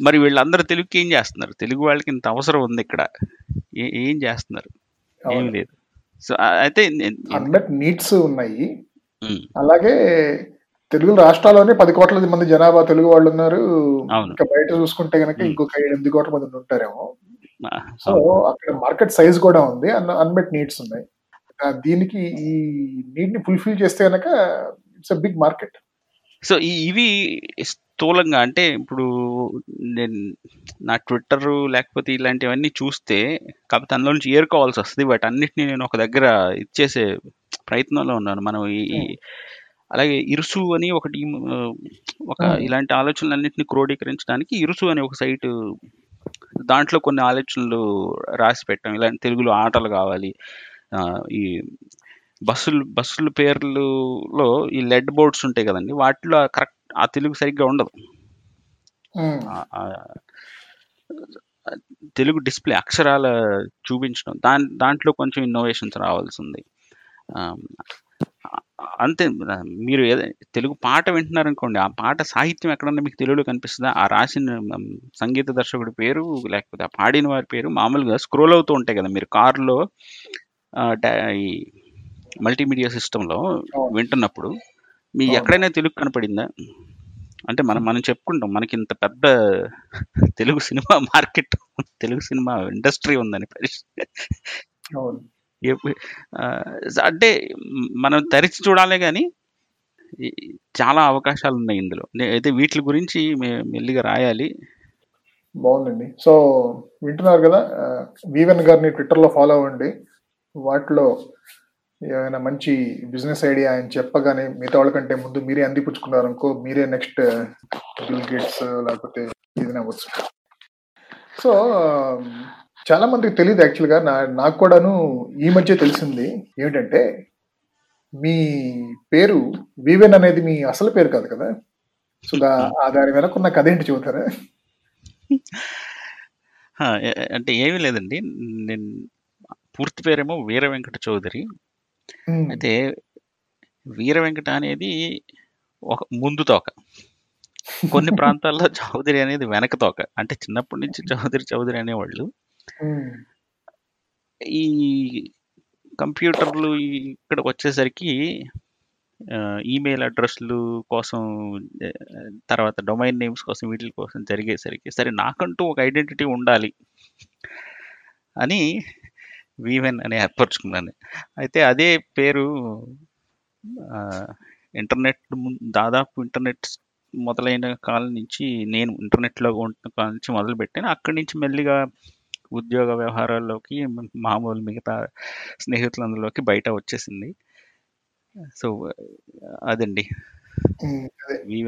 [SPEAKER 3] మరి వీళ్ళందరూ తెలుగుకి ఏం చేస్తున్నారు? తెలుగు వాళ్ళకి ఇంత అవసరం ఉంది ఇక్కడ. ఏ- ఏం చేస్తున్నారు?
[SPEAKER 2] అవును.
[SPEAKER 3] లేదు. సో అయితే
[SPEAKER 2] నీడ్స్ ఉన్నాయి. అలాగే తెలుగు రాష్ట్రాల్లోనే పది కోట్ల మంది జనాభా తెలుగు వాళ్ళు ఉన్నారు. ఇంకా బయట చూసుకుంటే గనక
[SPEAKER 3] ఉమ్.
[SPEAKER 2] ఇంకొక ఎనిమిది కోట్ల మంది ఉంటారేమో. సో అక్కడ మార్కెట్ సైజ్ కూడా ఉంది. అన్ అన్మెట్ నీడ్స్ ఉన్నాయి. దీనికి ఈ నీడ్ని ఫుల్ఫిల్ చేస్తే గనక it's a big market
[SPEAKER 3] so ఇవి స్థూలంగా అంటే ఇప్పుడు నేను నా ట్విట్టర్ లేకపోతే ఇలాంటివన్నీ చూస్తే కాకపోతే అందులో నుంచి ఏరుకోవాల్సి వస్తుంది. వాటి అన్నిటిని నేను ఒక దగ్గర ఇచ్చేసే ప్రయత్నంలో ఉన్నాను. మనం ఈ ఈ- అలాగే ఇరుసు అని ఒక టీం ఒక
[SPEAKER 2] Hmm.
[SPEAKER 3] ఇలాంటి ఆలోచనలన్నింటినీ క్రోడీకరించడానికి ఇరుసు అనే ఒక సైట్ దాంట్లో కొన్ని ఆలోచనలు రాసి పెట్టాం ఇలాంటి తెలుగులో ఆటలు కావాలి. ఈ బస్సులు బస్సుల పేర్లలో ఈ లెడ్ బోర్డ్స్ ఉంటాయి కదండి వాటిలో కరెక్ట్ ఆ తెలుగు సరిగ్గా ఉండదు. తెలుగు డిస్ప్లే అక్షరాల చూపించడం దాని దాంట్లో కొంచెం ఇన్నోవేషన్స్ రావాల్సి ఉంది అంతే మీరు ఏద తెలుగు పాట వింటున్నారనుకోండి ఆ పాట సాహిత్యం ఎక్కడన్నా మీకు తెలుగులో కనిపిస్తుందా? ఆ రాసిన సంగీత దర్శకుడి పేరు లేకపోతే ఆ పాడిన వారి పేరు మామూలుగా స్క్రోల్ అవుతూ ఉంటాయి కదా మీరు కారులో ఈ మల్టీమీడియా సిస్టంలో. వింటున్నప్పుడు మీ. ఎక్కడైనా తెలుగు కనపడిందా? అంటే మనం మనం చెప్పుకుంటాం మనకి ఇంత పెద్ద Telugu cinema market Telugu cinema industry ఉందని అంటే మనం తెరిచి చూడాలే కానీ చాలా అవకాశాలు ఉన్నాయి ఇందులో. అయితే వీటి గురించి మెల్లిగా రాయాలి.
[SPEAKER 2] బాగుందండి. సో వింటున్నారు కదా వీవెన్ గారిని ట్విట్టర్లో ఫాలో అవ్వండి. వాటిలో ఏమైనా మంచి బిజినెస్ ఐడియా ఆయన చెప్పగానే మిగతా వాళ్ళకంటే ముందు మీరే అందిపుచ్చుకున్నారు అనుకో మీరే నెక్స్ట్ బిల్ గేట్స్ లేకపోతే ఏదైనా అవ్వచ్చు. సో um, చాలా మందికి తెలియదు యాక్చువల్గా నా నాకు కూడాను ఈ మధ్య తెలిసింది ఏమిటంటే మీ పేరు వివెన్ అనేది మీ అసలు పేరు కాదు కదా? సో దాని ఆ దాని కథ ఏంటి చెబుతారా?
[SPEAKER 3] అంటే ఏమీ లేదండి. నేను పూర్తి పేరేమో వీర వెంకట చౌదరి. అయితే వీర వెంకట అనేది ఒక ముందు తోక. కొన్ని ప్రాంతాల్లో చౌదరి అనేది వెనక తోక. అంటే చిన్నప్పటి నుంచి చౌదరి చౌదరి అనేవాళ్ళు. ఈ కంప్యూటర్లు ఇక్కడికి వచ్చేసరికి ఈమెయిల్ అడ్రస్లు కోసం తర్వాత డొమైన్ నేమ్స్ కోసం వీటి కోసం జరిగేసరికి సరే నాకంటూ ఒక ఐడెంటిటీ ఉండాలి అని వీవెన్ అని ఏర్పరచుకున్నాను అయితే అదే పేరు ఇంటర్నెట్ దాదాపు ఇంటర్నెట్ మొదలైన కాలం నుంచి నేను ఇంటర్నెట్లో ఉంటున్న కాలం నుంచి మొదలుపెట్టాను. అక్కడి నుంచి మెల్లిగా ఉద్యోగ వ్యవహారాల్లోకి మామూలు మిగతా స్నేహితులందరిలోకి బయట వచ్చేసింది. సో అదండి.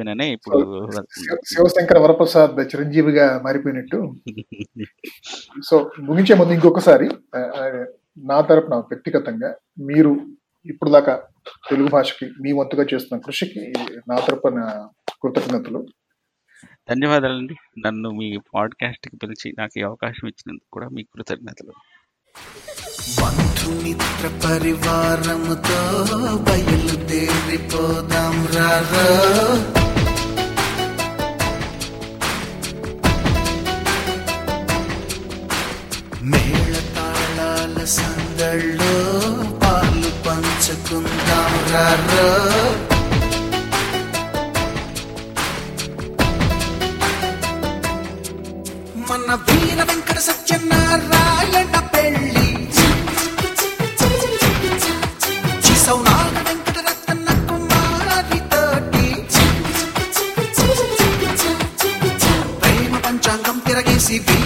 [SPEAKER 3] అనే ఇప్పుడు
[SPEAKER 2] శివ- శివశంకర వరప్రసాద్ చిరంజీవిగా మారిపోయినట్టు. సో ముగించే ముందు ఇంకొకసారి నా తరపున వ్యక్తిగతంగా మీరు ఇప్పుడు దాకా తెలుగు భాషకి మీ వంతుగా చేస్తున్న కృషికి నా తరపున కృతజ్ఞతలు.
[SPEAKER 3] ధన్యవాదాలండి. నన్ను మీ పాడ్కాస్ట్కి పిలిచి నాకు ఈ అవకాశం ఇచ్చినందుకు కూడా మీకు కృతజ్ఞతలు.
[SPEAKER 4] బంధుమిత్ర పరివారముతో బయలుదేరిపోదాం రారా మేళ తాళాల సందళ్ళో పాలు పంచుకుందాం రారా మన వీర వెంకట సత్యనారాయణ recibe